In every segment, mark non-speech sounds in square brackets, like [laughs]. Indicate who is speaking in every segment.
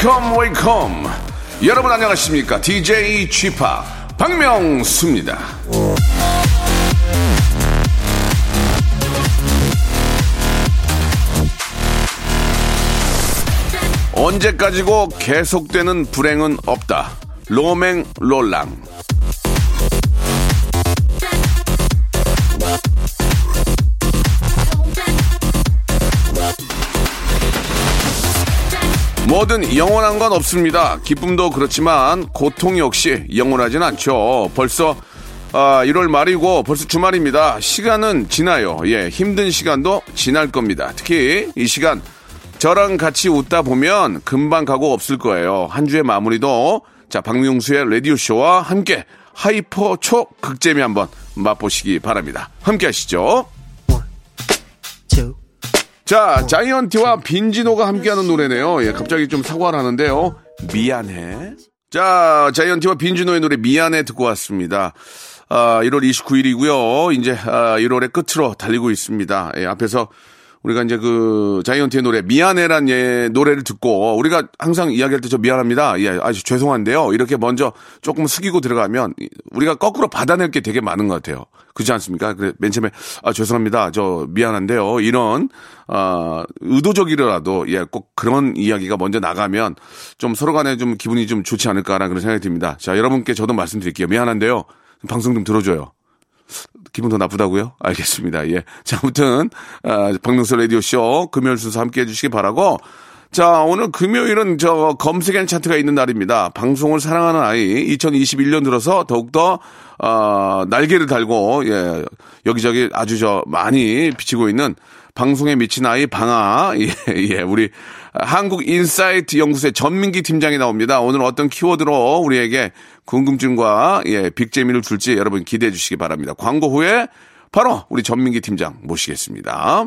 Speaker 1: Welcome
Speaker 2: welcome 여러분 안녕하십니까? DJ g 파 박명수입니다. 언제까지고 계속되는 불행은 없다. 로맹 롤랑 뭐든 영원한 건 없습니다. 기쁨도 그렇지만 고통 역시 영원하진 않죠. 벌써 아, 1월 말이고 벌써 주말입니다. 시간은 지나요. 예, 힘든 시간도 지날 겁니다. 특히 이 시간 저랑 같이 웃다 보면 금방 가고 없을 거예요. 한 주의 마무리도 자 박명수의 라디오 쇼와 함께 hyper 초 극재미 한번 맛보시기 바랍니다. 함께 하시죠. 자, 자이언티와 빈지노가 함께하는 노래네요. 예, 갑자기 좀 사과를 하는데요. 미안해. 자, 자이언티와 빈지노의 노래 미안해 듣고 왔습니다. 아, 1월 29일이고요. 이제 아, 1월의 끝으로 달리고 있습니다. 예, 앞에서 우리가 이제 그 자이언티의 노래 미안해란 예, 노래를 듣고 우리가 항상 이야기할 때 저 미안합니다. 예, 아주 죄송한데요. 이렇게 먼저 조금 숙이고 들어가면 우리가 거꾸로 받아낼 게 되게 많은 것 같아요. 그렇지 않습니까? 그래 맨 처음에 아 죄송합니다. 저 미안한데요. 이런 아 의도적이라도 예, 꼭 그런 이야기가 먼저 나가면 좀 서로 간에 좀 기분이 좀 좋지 않을까라는 그런 생각이 듭니다. 자, 여러분께 저도 말씀드릴게요. 미안한데요. 방송 좀 들어줘요. 기분 더 나쁘다고요? 알겠습니다. 예. 자, 아무튼, 아, 박명수 라디오 쇼 금요일 순서 함께 해주시기 바라고. 자, 오늘 금요일은 저 검색엔 차트가 있는 날입니다. 방송을 사랑하는 아이 2021년 들어서 더욱더 어, 날개를 달고 예, 여기저기 아주 저 많이 비치고 있는 방송에 미친 아이 방아 [laughs] 예, 예, 우리 한국 인사이트 연구소의 전민기 팀장이 나옵니다. 오늘 어떤 키워드로 우리에게 궁금증과 예, big재미를 줄지 여러분 기대해 주시기 바랍니다. 광고 후에 바로 우리 전민기 팀장 모시겠습니다.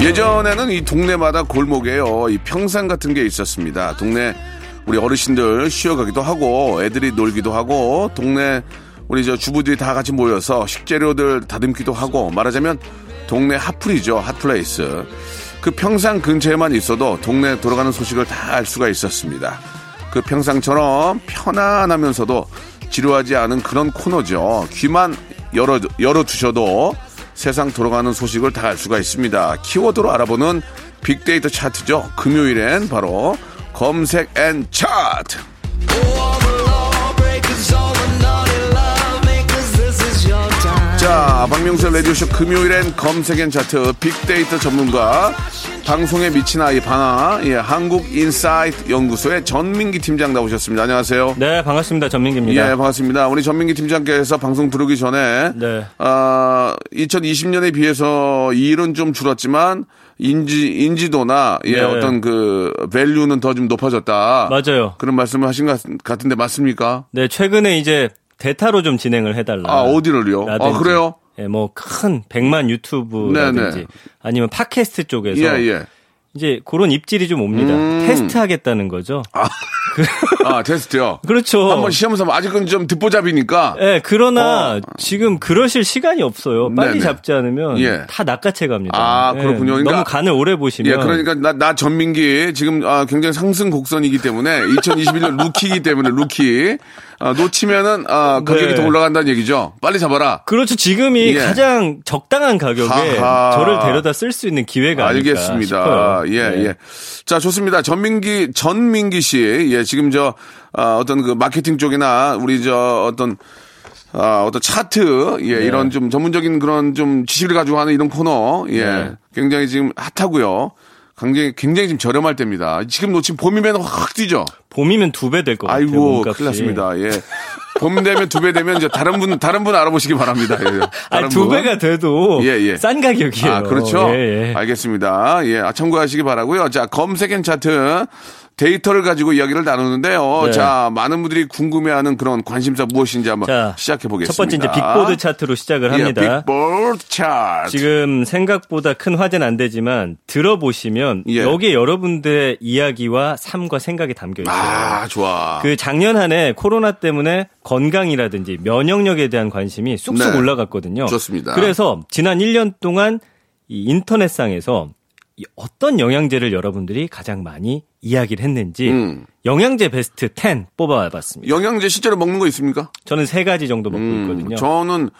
Speaker 2: 예전에는 이 동네마다 골목에요. 이 평상 같은 게 있었습니다. 동네 우리 어르신들 쉬어가기도 하고 애들이 놀기도 하고 동네 우리 저 주부들이 다 같이 모여서 식재료들 다듬기도 하고 말하자면 동네 핫플이죠. hot place. 그 평상 근처에만 있어도 동네 돌아가는 소식을 다 알 수가 있었습니다. 그 평상처럼 편안하면서도 지루하지 않은 그런 코너죠. 귀만 열어, 열어두셔도 세상 돌아가는 소식을 다 알 수가 있습니다. 키워드로 알아보는 빅데이터 차트죠. 금요일엔 바로 검색 앤 차트. 자, 박명수 라디오쇼 금요일엔 검색 앤 차트 빅데이터 전문가 방송에 미친 아이 방아 예, 한국 인사이트 연구소의 전민기 팀장 나오셨습니다. 안녕하세요.
Speaker 3: 네, 반갑습니다. 전민기입니다.
Speaker 2: 예, 반갑습니다. 우리 전민기 팀장께서 방송 들어오기 전에
Speaker 3: 네.
Speaker 2: 아, 2020년에 비해서 일은 좀 줄었지만 인지 인지도나 예
Speaker 3: 네.
Speaker 2: 어떤 그 value는 더 좀 높아졌다.
Speaker 3: 맞아요.
Speaker 2: 그런 말씀을 하신 것 같- 같은데 맞습니까?
Speaker 3: 네, 최근에 이제 대타로 좀 진행을 해달라.
Speaker 2: 아 어디를요? 아
Speaker 3: 라든지.
Speaker 2: 그래요?
Speaker 3: 예, 뭐큰 100만 유튜브라든지
Speaker 2: 네네.
Speaker 3: 아니면 팟캐스트 쪽에서
Speaker 2: 예 예.
Speaker 3: 이제 그런 입질이 좀 옵니다.
Speaker 2: 음.
Speaker 3: 테스트 하겠다는 거죠. [laughs]
Speaker 2: 아 테스트요.
Speaker 3: 그렇죠.
Speaker 2: 한번 시험 삼아 아직은 좀 듣보잡이니까.
Speaker 3: 예, 그러나
Speaker 2: 어.
Speaker 3: 지금 그러실 시간이 없어요. 빨리
Speaker 2: 네네.
Speaker 3: 잡지 않으면
Speaker 2: 예.
Speaker 3: 다 낚아채 갑니다.
Speaker 2: 아,
Speaker 3: 예,
Speaker 2: 그렇군요. 그러니까-
Speaker 3: 너무 간을 오래 보시면
Speaker 2: 예, 그러니까 나, 나 전민기 지금 아, 굉장히 상승 곡선이기 때문에 2021년 rookie이기 때문에 루키 아, 놓치면은 아, 가격이
Speaker 3: 네.
Speaker 2: 더 올라간다는 얘기죠. 빨리 잡아라.
Speaker 3: 그렇죠. 지금이
Speaker 2: 예.
Speaker 3: 가장 적당한 가격에
Speaker 2: 하하.
Speaker 3: 저를 데려다 쓸 수 있는 기회가
Speaker 2: 알겠습니다. 예,
Speaker 3: 네.
Speaker 2: 예. 자, 좋습니다. 전민기, 전민기 씨. 예, 지금 저, 아, 어떤 그 마케팅 쪽이나 우리 저 어떤 아, 어떤 차트, 예,
Speaker 3: 네.
Speaker 2: 이런 좀 전문적인 그런 좀 지식을 가지고 하는 이런 코너, 예,
Speaker 3: 네.
Speaker 2: 굉장히 지금 핫하고요. 굉장히, 굉장히 지금 저렴할 때입니다. 지금 놓치면 봄이면 확 뛰죠.
Speaker 3: 봄이면 두 배 될 것 같아요.
Speaker 2: 아이고,
Speaker 3: 몸값이.
Speaker 2: 큰일 났습니다. 예. 봄 되면 두 배 되면 이제 다른 분, 다른 분 알아보시기 바랍니다. 예.
Speaker 3: 아니, 두
Speaker 2: 분.
Speaker 3: 배가 돼도
Speaker 2: 예, 예.
Speaker 3: 싼 가격이에요.
Speaker 2: 아, 그렇죠.
Speaker 3: 예, 예.
Speaker 2: 알겠습니다. 예, 아, 참고하시기 바라고요. 자, 검색앤 차트 데이터를 가지고 이야기를 나누는데요.
Speaker 3: 네.
Speaker 2: 자, 많은 분들이 궁금해하는 그런 관심사 무엇인지 한번
Speaker 3: 자,
Speaker 2: 시작해 보겠습니다.
Speaker 3: 첫 번째 이제 빅보드 차트로 시작을 합니다.
Speaker 2: 예, 빅보드 차트.
Speaker 3: 지금 생각보다 큰 화제는 안 되지만 들어보시면
Speaker 2: 예.
Speaker 3: 여기에 여러분들의 이야기와 삶과 생각이 담겨 있어요.
Speaker 2: 아, 좋아.
Speaker 3: 그 작년 한 해 코로나 때문에 건강이라든지 면역력에 대한 관심이 쑥쑥
Speaker 2: 네.
Speaker 3: 올라갔거든요.
Speaker 2: 좋습니다.
Speaker 3: 그래서 지난 1년 동안 이 인터넷상에서 이 어떤 영양제를 여러분들이 가장 많이 이야기를 했는지
Speaker 2: 음.
Speaker 3: 영양제 베스트 10 뽑아봤습니다.
Speaker 2: 영양제 실제로 먹는 거 있습니까?
Speaker 3: 저는 세 가지 정도 먹고
Speaker 2: 음,
Speaker 3: 있거든요.
Speaker 2: 저는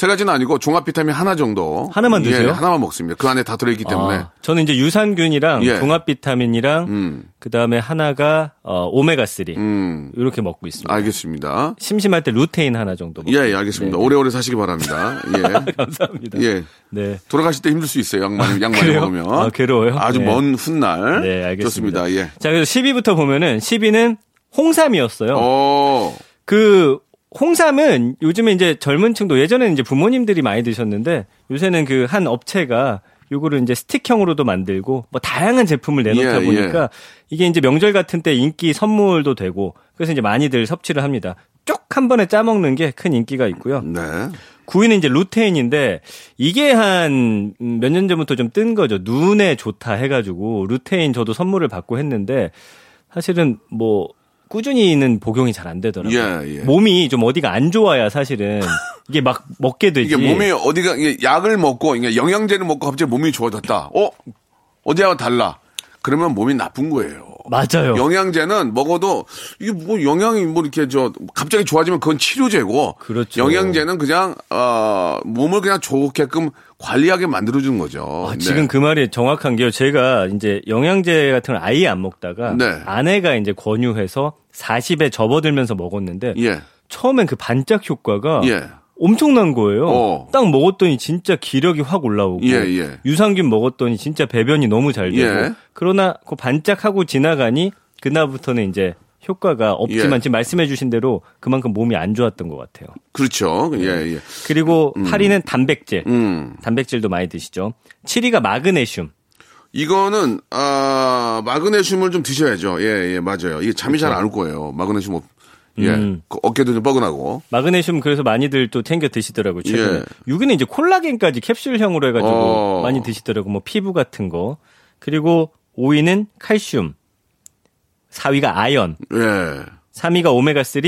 Speaker 2: 세 가지는 아니고 종합 비타민 하나 정도.
Speaker 3: 하나만
Speaker 2: 예,
Speaker 3: 드세요?
Speaker 2: 하나만 먹습니다. 그 안에 다 들어있기 때문에.
Speaker 3: 아, 저는 이제 유산균이랑
Speaker 2: 예.
Speaker 3: 종합 비타민이랑
Speaker 2: 음,
Speaker 3: 그 다음에 하나가 어, 오메가 3
Speaker 2: 음,
Speaker 3: 이렇게 먹고 있습니다.
Speaker 2: 알겠습니다.
Speaker 3: 심심할 때 루테인 하나 정도 먹고.
Speaker 2: 예, 예, 알겠습니다.
Speaker 3: 네.
Speaker 2: 오래오래 사시기 바랍니다. [laughs] 예.
Speaker 3: 감사합니다.
Speaker 2: 예.
Speaker 3: 네.
Speaker 2: 돌아가실 때 힘들 수 있어요. 양 많이, 양 많이? 먹으면.
Speaker 3: 아, 괴로워요?
Speaker 2: 아주
Speaker 3: 네.
Speaker 2: 먼 훗날.
Speaker 3: 네, 알겠습니다.
Speaker 2: 좋습니다. 예.
Speaker 3: 자, 그래서 10위부터 보면은 10위는 홍삼이었어요.
Speaker 2: 어,
Speaker 3: 그 홍삼은 요즘에 이제 젊은 층도 예전에는 이제 부모님들이 많이 드셨는데 요새는 그 한 업체가 요거를 이제 스틱형으로도 만들고 뭐 다양한 제품을 내놓다
Speaker 2: 예,
Speaker 3: 보니까 이게 이제 명절 같은 때 인기 선물도 되고 그래서 이제 많이들 섭취를 합니다. 쭉한 번에 짜 먹는 게 큰 인기가 있고요.
Speaker 2: 네.
Speaker 3: 9위는 이제 루테인인데 이게 한 몇 년 전부터 좀 뜬 거죠. 눈에 좋다 해가지고 루테인 저도 선물을 받고 했는데 사실은 뭐 꾸준히는 복용이 잘 안 되더라고요.
Speaker 2: 예, 예.
Speaker 3: 몸이 좀 어디가 안 좋아야 사실은 이게 막 먹게 되지.
Speaker 2: 이게 몸이 어디가, 이게 약을 먹고, 이게 영양제를 먹고 갑자기 몸이 좋아졌다. 어? 어디하고 달라. 그러면 몸이 나쁜 거예요.
Speaker 3: 맞아요.
Speaker 2: 영양제는 먹어도 이게 뭐 영양이 뭐 이렇게 저 갑자기 좋아지면 그건 치료제고
Speaker 3: 그렇죠.
Speaker 2: 영양제는 그냥 어 몸을 그냥 좋게끔 관리하게 만들어 주는 거죠.
Speaker 3: 아,
Speaker 2: 네.
Speaker 3: 지금 그 말이 정확한 게요. 제가 이제 영양제 같은 걸 아예 안 먹다가
Speaker 2: 네.
Speaker 3: 아내가 이제 권유해서 40에 접어들면서 먹었는데
Speaker 2: 예.
Speaker 3: 처음엔 그 반짝 효과가
Speaker 2: 예.
Speaker 3: 엄청난 거예요.
Speaker 2: 어.
Speaker 3: 딱 먹었더니 진짜 기력이 확 올라오고
Speaker 2: 예, 예.
Speaker 3: 유산균 먹었더니 진짜 배변이 너무 잘 되고
Speaker 2: 예.
Speaker 3: 그러나 그 반짝하고 지나가니 그날부터는 이제 효과가 없지만
Speaker 2: 예.
Speaker 3: 지금 말씀해 주신 대로 그만큼 몸이 안 좋았던 것 같아요.
Speaker 2: 그렇죠. 예, 예.
Speaker 3: 그리고 8위는 단백질.
Speaker 2: 음.
Speaker 3: 단백질도 많이 드시죠. 7위가 마그네슘.
Speaker 2: 이거는 아 마그네슘을 좀 드셔야죠. 예, 예, 맞아요. 이게 잠이 잘 안 올 거예요. 마그네슘 없. 예.
Speaker 3: 음.
Speaker 2: 그 어깨도 좀 뻐근하고.
Speaker 3: 마그네슘 그래서 많이들 또 챙겨 드시더라고요. 최근에.
Speaker 2: 예.
Speaker 3: 6위는 이제 콜라겐까지 캡슐형으로 해가지고
Speaker 2: 어.
Speaker 3: 많이 드시더라고요. 뭐 피부 같은 거. 그리고 5위는 칼슘. 4위가 아연.
Speaker 2: 예.
Speaker 3: 3위가 오메가 3.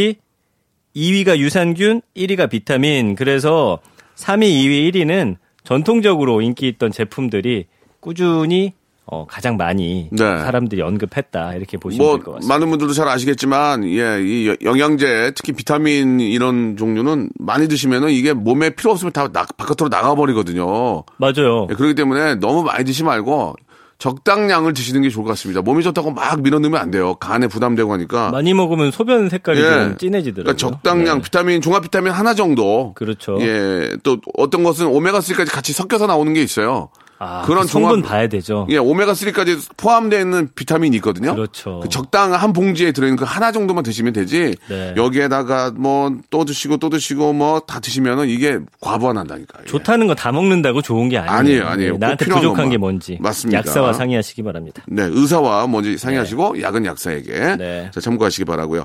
Speaker 3: 2위가 유산균. 1위가 비타민. 그래서 3위, 2위, 1위는 전통적으로 인기 있던 제품들이 꾸준히 어, 가장 많이
Speaker 2: 네.
Speaker 3: 사람들이 언급했다. 이렇게 보시면
Speaker 2: 뭐
Speaker 3: 될것 같습니다.
Speaker 2: 많은 분들도 잘 아시겠지만 예, 이 여- 영양제 특히 비타민 이런 종류는 많이 드시면은 이게 몸에 필요 없으면 다 나- 바깥으로 나가 버리거든요.
Speaker 3: 맞아요.
Speaker 2: 예, 그렇기 때문에 너무 많이 드시지 말고 적당량을 드시는 게 좋을 것 같습니다. 몸이 좋다고 막 밀어넣으면 안 돼요. 간에 부담되고 하니까.
Speaker 3: 많이 먹으면 소변 색깔이
Speaker 2: 예.
Speaker 3: 좀 진해지더라고요.
Speaker 2: 그러니까 적당량
Speaker 3: 네.
Speaker 2: 비타민 종합 비타민 하나 정도.
Speaker 3: 그렇죠.
Speaker 2: 예. 또 어떤 것은 오메가 3까지 같이 섞여서 나오는 게 있어요.
Speaker 3: 아,
Speaker 2: 그런
Speaker 3: 그 성분
Speaker 2: 종합-
Speaker 3: 봐야 되죠.
Speaker 2: 예, 오메가 3까지 포함되어 있는 비타민이 있거든요.
Speaker 3: 그렇죠.
Speaker 2: 그 적당한 한 봉지에 들어 있는 그 하나 정도만 드시면 되지.
Speaker 3: 네.
Speaker 2: 여기에다가 뭐 또 드시고 또 드시고 뭐 다 드시면은 이게 과부하난다니까요. 예.
Speaker 3: 좋다는 거 다 먹는다고 좋은 게 아니에요.
Speaker 2: 아니에요, 아니에요.
Speaker 3: 네, 나한테 부족한. 게 뭔지.
Speaker 2: 맞습니다.
Speaker 3: 약사와 상의하시기 바랍니다.
Speaker 2: 네, 의사와 먼저 상의하시고 약은 약사에게
Speaker 3: 네.
Speaker 2: 자, 참고하시기 바라고요.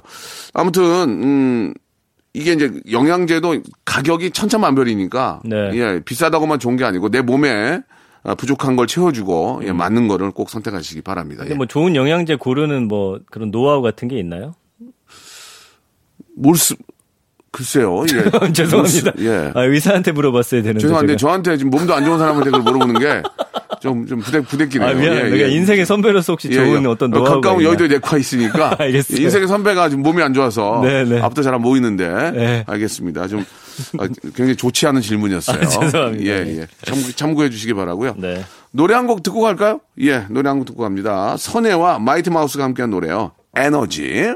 Speaker 2: 아무튼 음 이게 이제 영양제도 가격이 천차만별이니까
Speaker 3: 네.
Speaker 2: 예, 비싸다고만 좋은 게 아니고 내 몸에 아, 부족한 걸 채워주고 예, 맞는 거를 꼭 선택하시기 바랍니다.
Speaker 3: 음. 근데
Speaker 2: 예.
Speaker 3: 뭐 좋은 영양제 고르는 뭐 그런 노하우 같은 게 있나요?
Speaker 2: 뭘 쓰, 글쎄요. 예. [laughs]
Speaker 3: 죄송합니다.
Speaker 2: 예.
Speaker 3: 아, 의사한테 물어봤어야 되는데.
Speaker 2: 죄송한데
Speaker 3: 제가.
Speaker 2: 저한테 지금 몸도 안 좋은 사람한테 그걸 물어보는 게 좀, 좀 부대, 부대끼네요.
Speaker 3: 아, 미안합니다. 그러니까 인생의 선배로서 혹시
Speaker 2: 예,
Speaker 3: 좋은
Speaker 2: 예.
Speaker 3: 어떤
Speaker 2: 어,
Speaker 3: 노하우가
Speaker 2: 가까운
Speaker 3: 있나?
Speaker 2: 여의도 내과 있으니까 [laughs]
Speaker 3: 알겠어요.
Speaker 2: 인생의 선배가 지금 몸이 안 좋아서
Speaker 3: 네, 네.
Speaker 2: 앞도 잘 안 보이는데
Speaker 3: 네.
Speaker 2: 알겠습니다. 좀 아, 굉장히 좋지 않은 질문이었어요.
Speaker 3: 아, 죄송합니다.
Speaker 2: 예, 예. 참고, 참고 해 주시기 바라고요.
Speaker 3: 네.
Speaker 2: 노래 한 곡 듣고 갈까요? 예, 노래 한 곡 듣고 갑니다. 선혜와 마이티 마우스가 함께한 노래요. 에너지.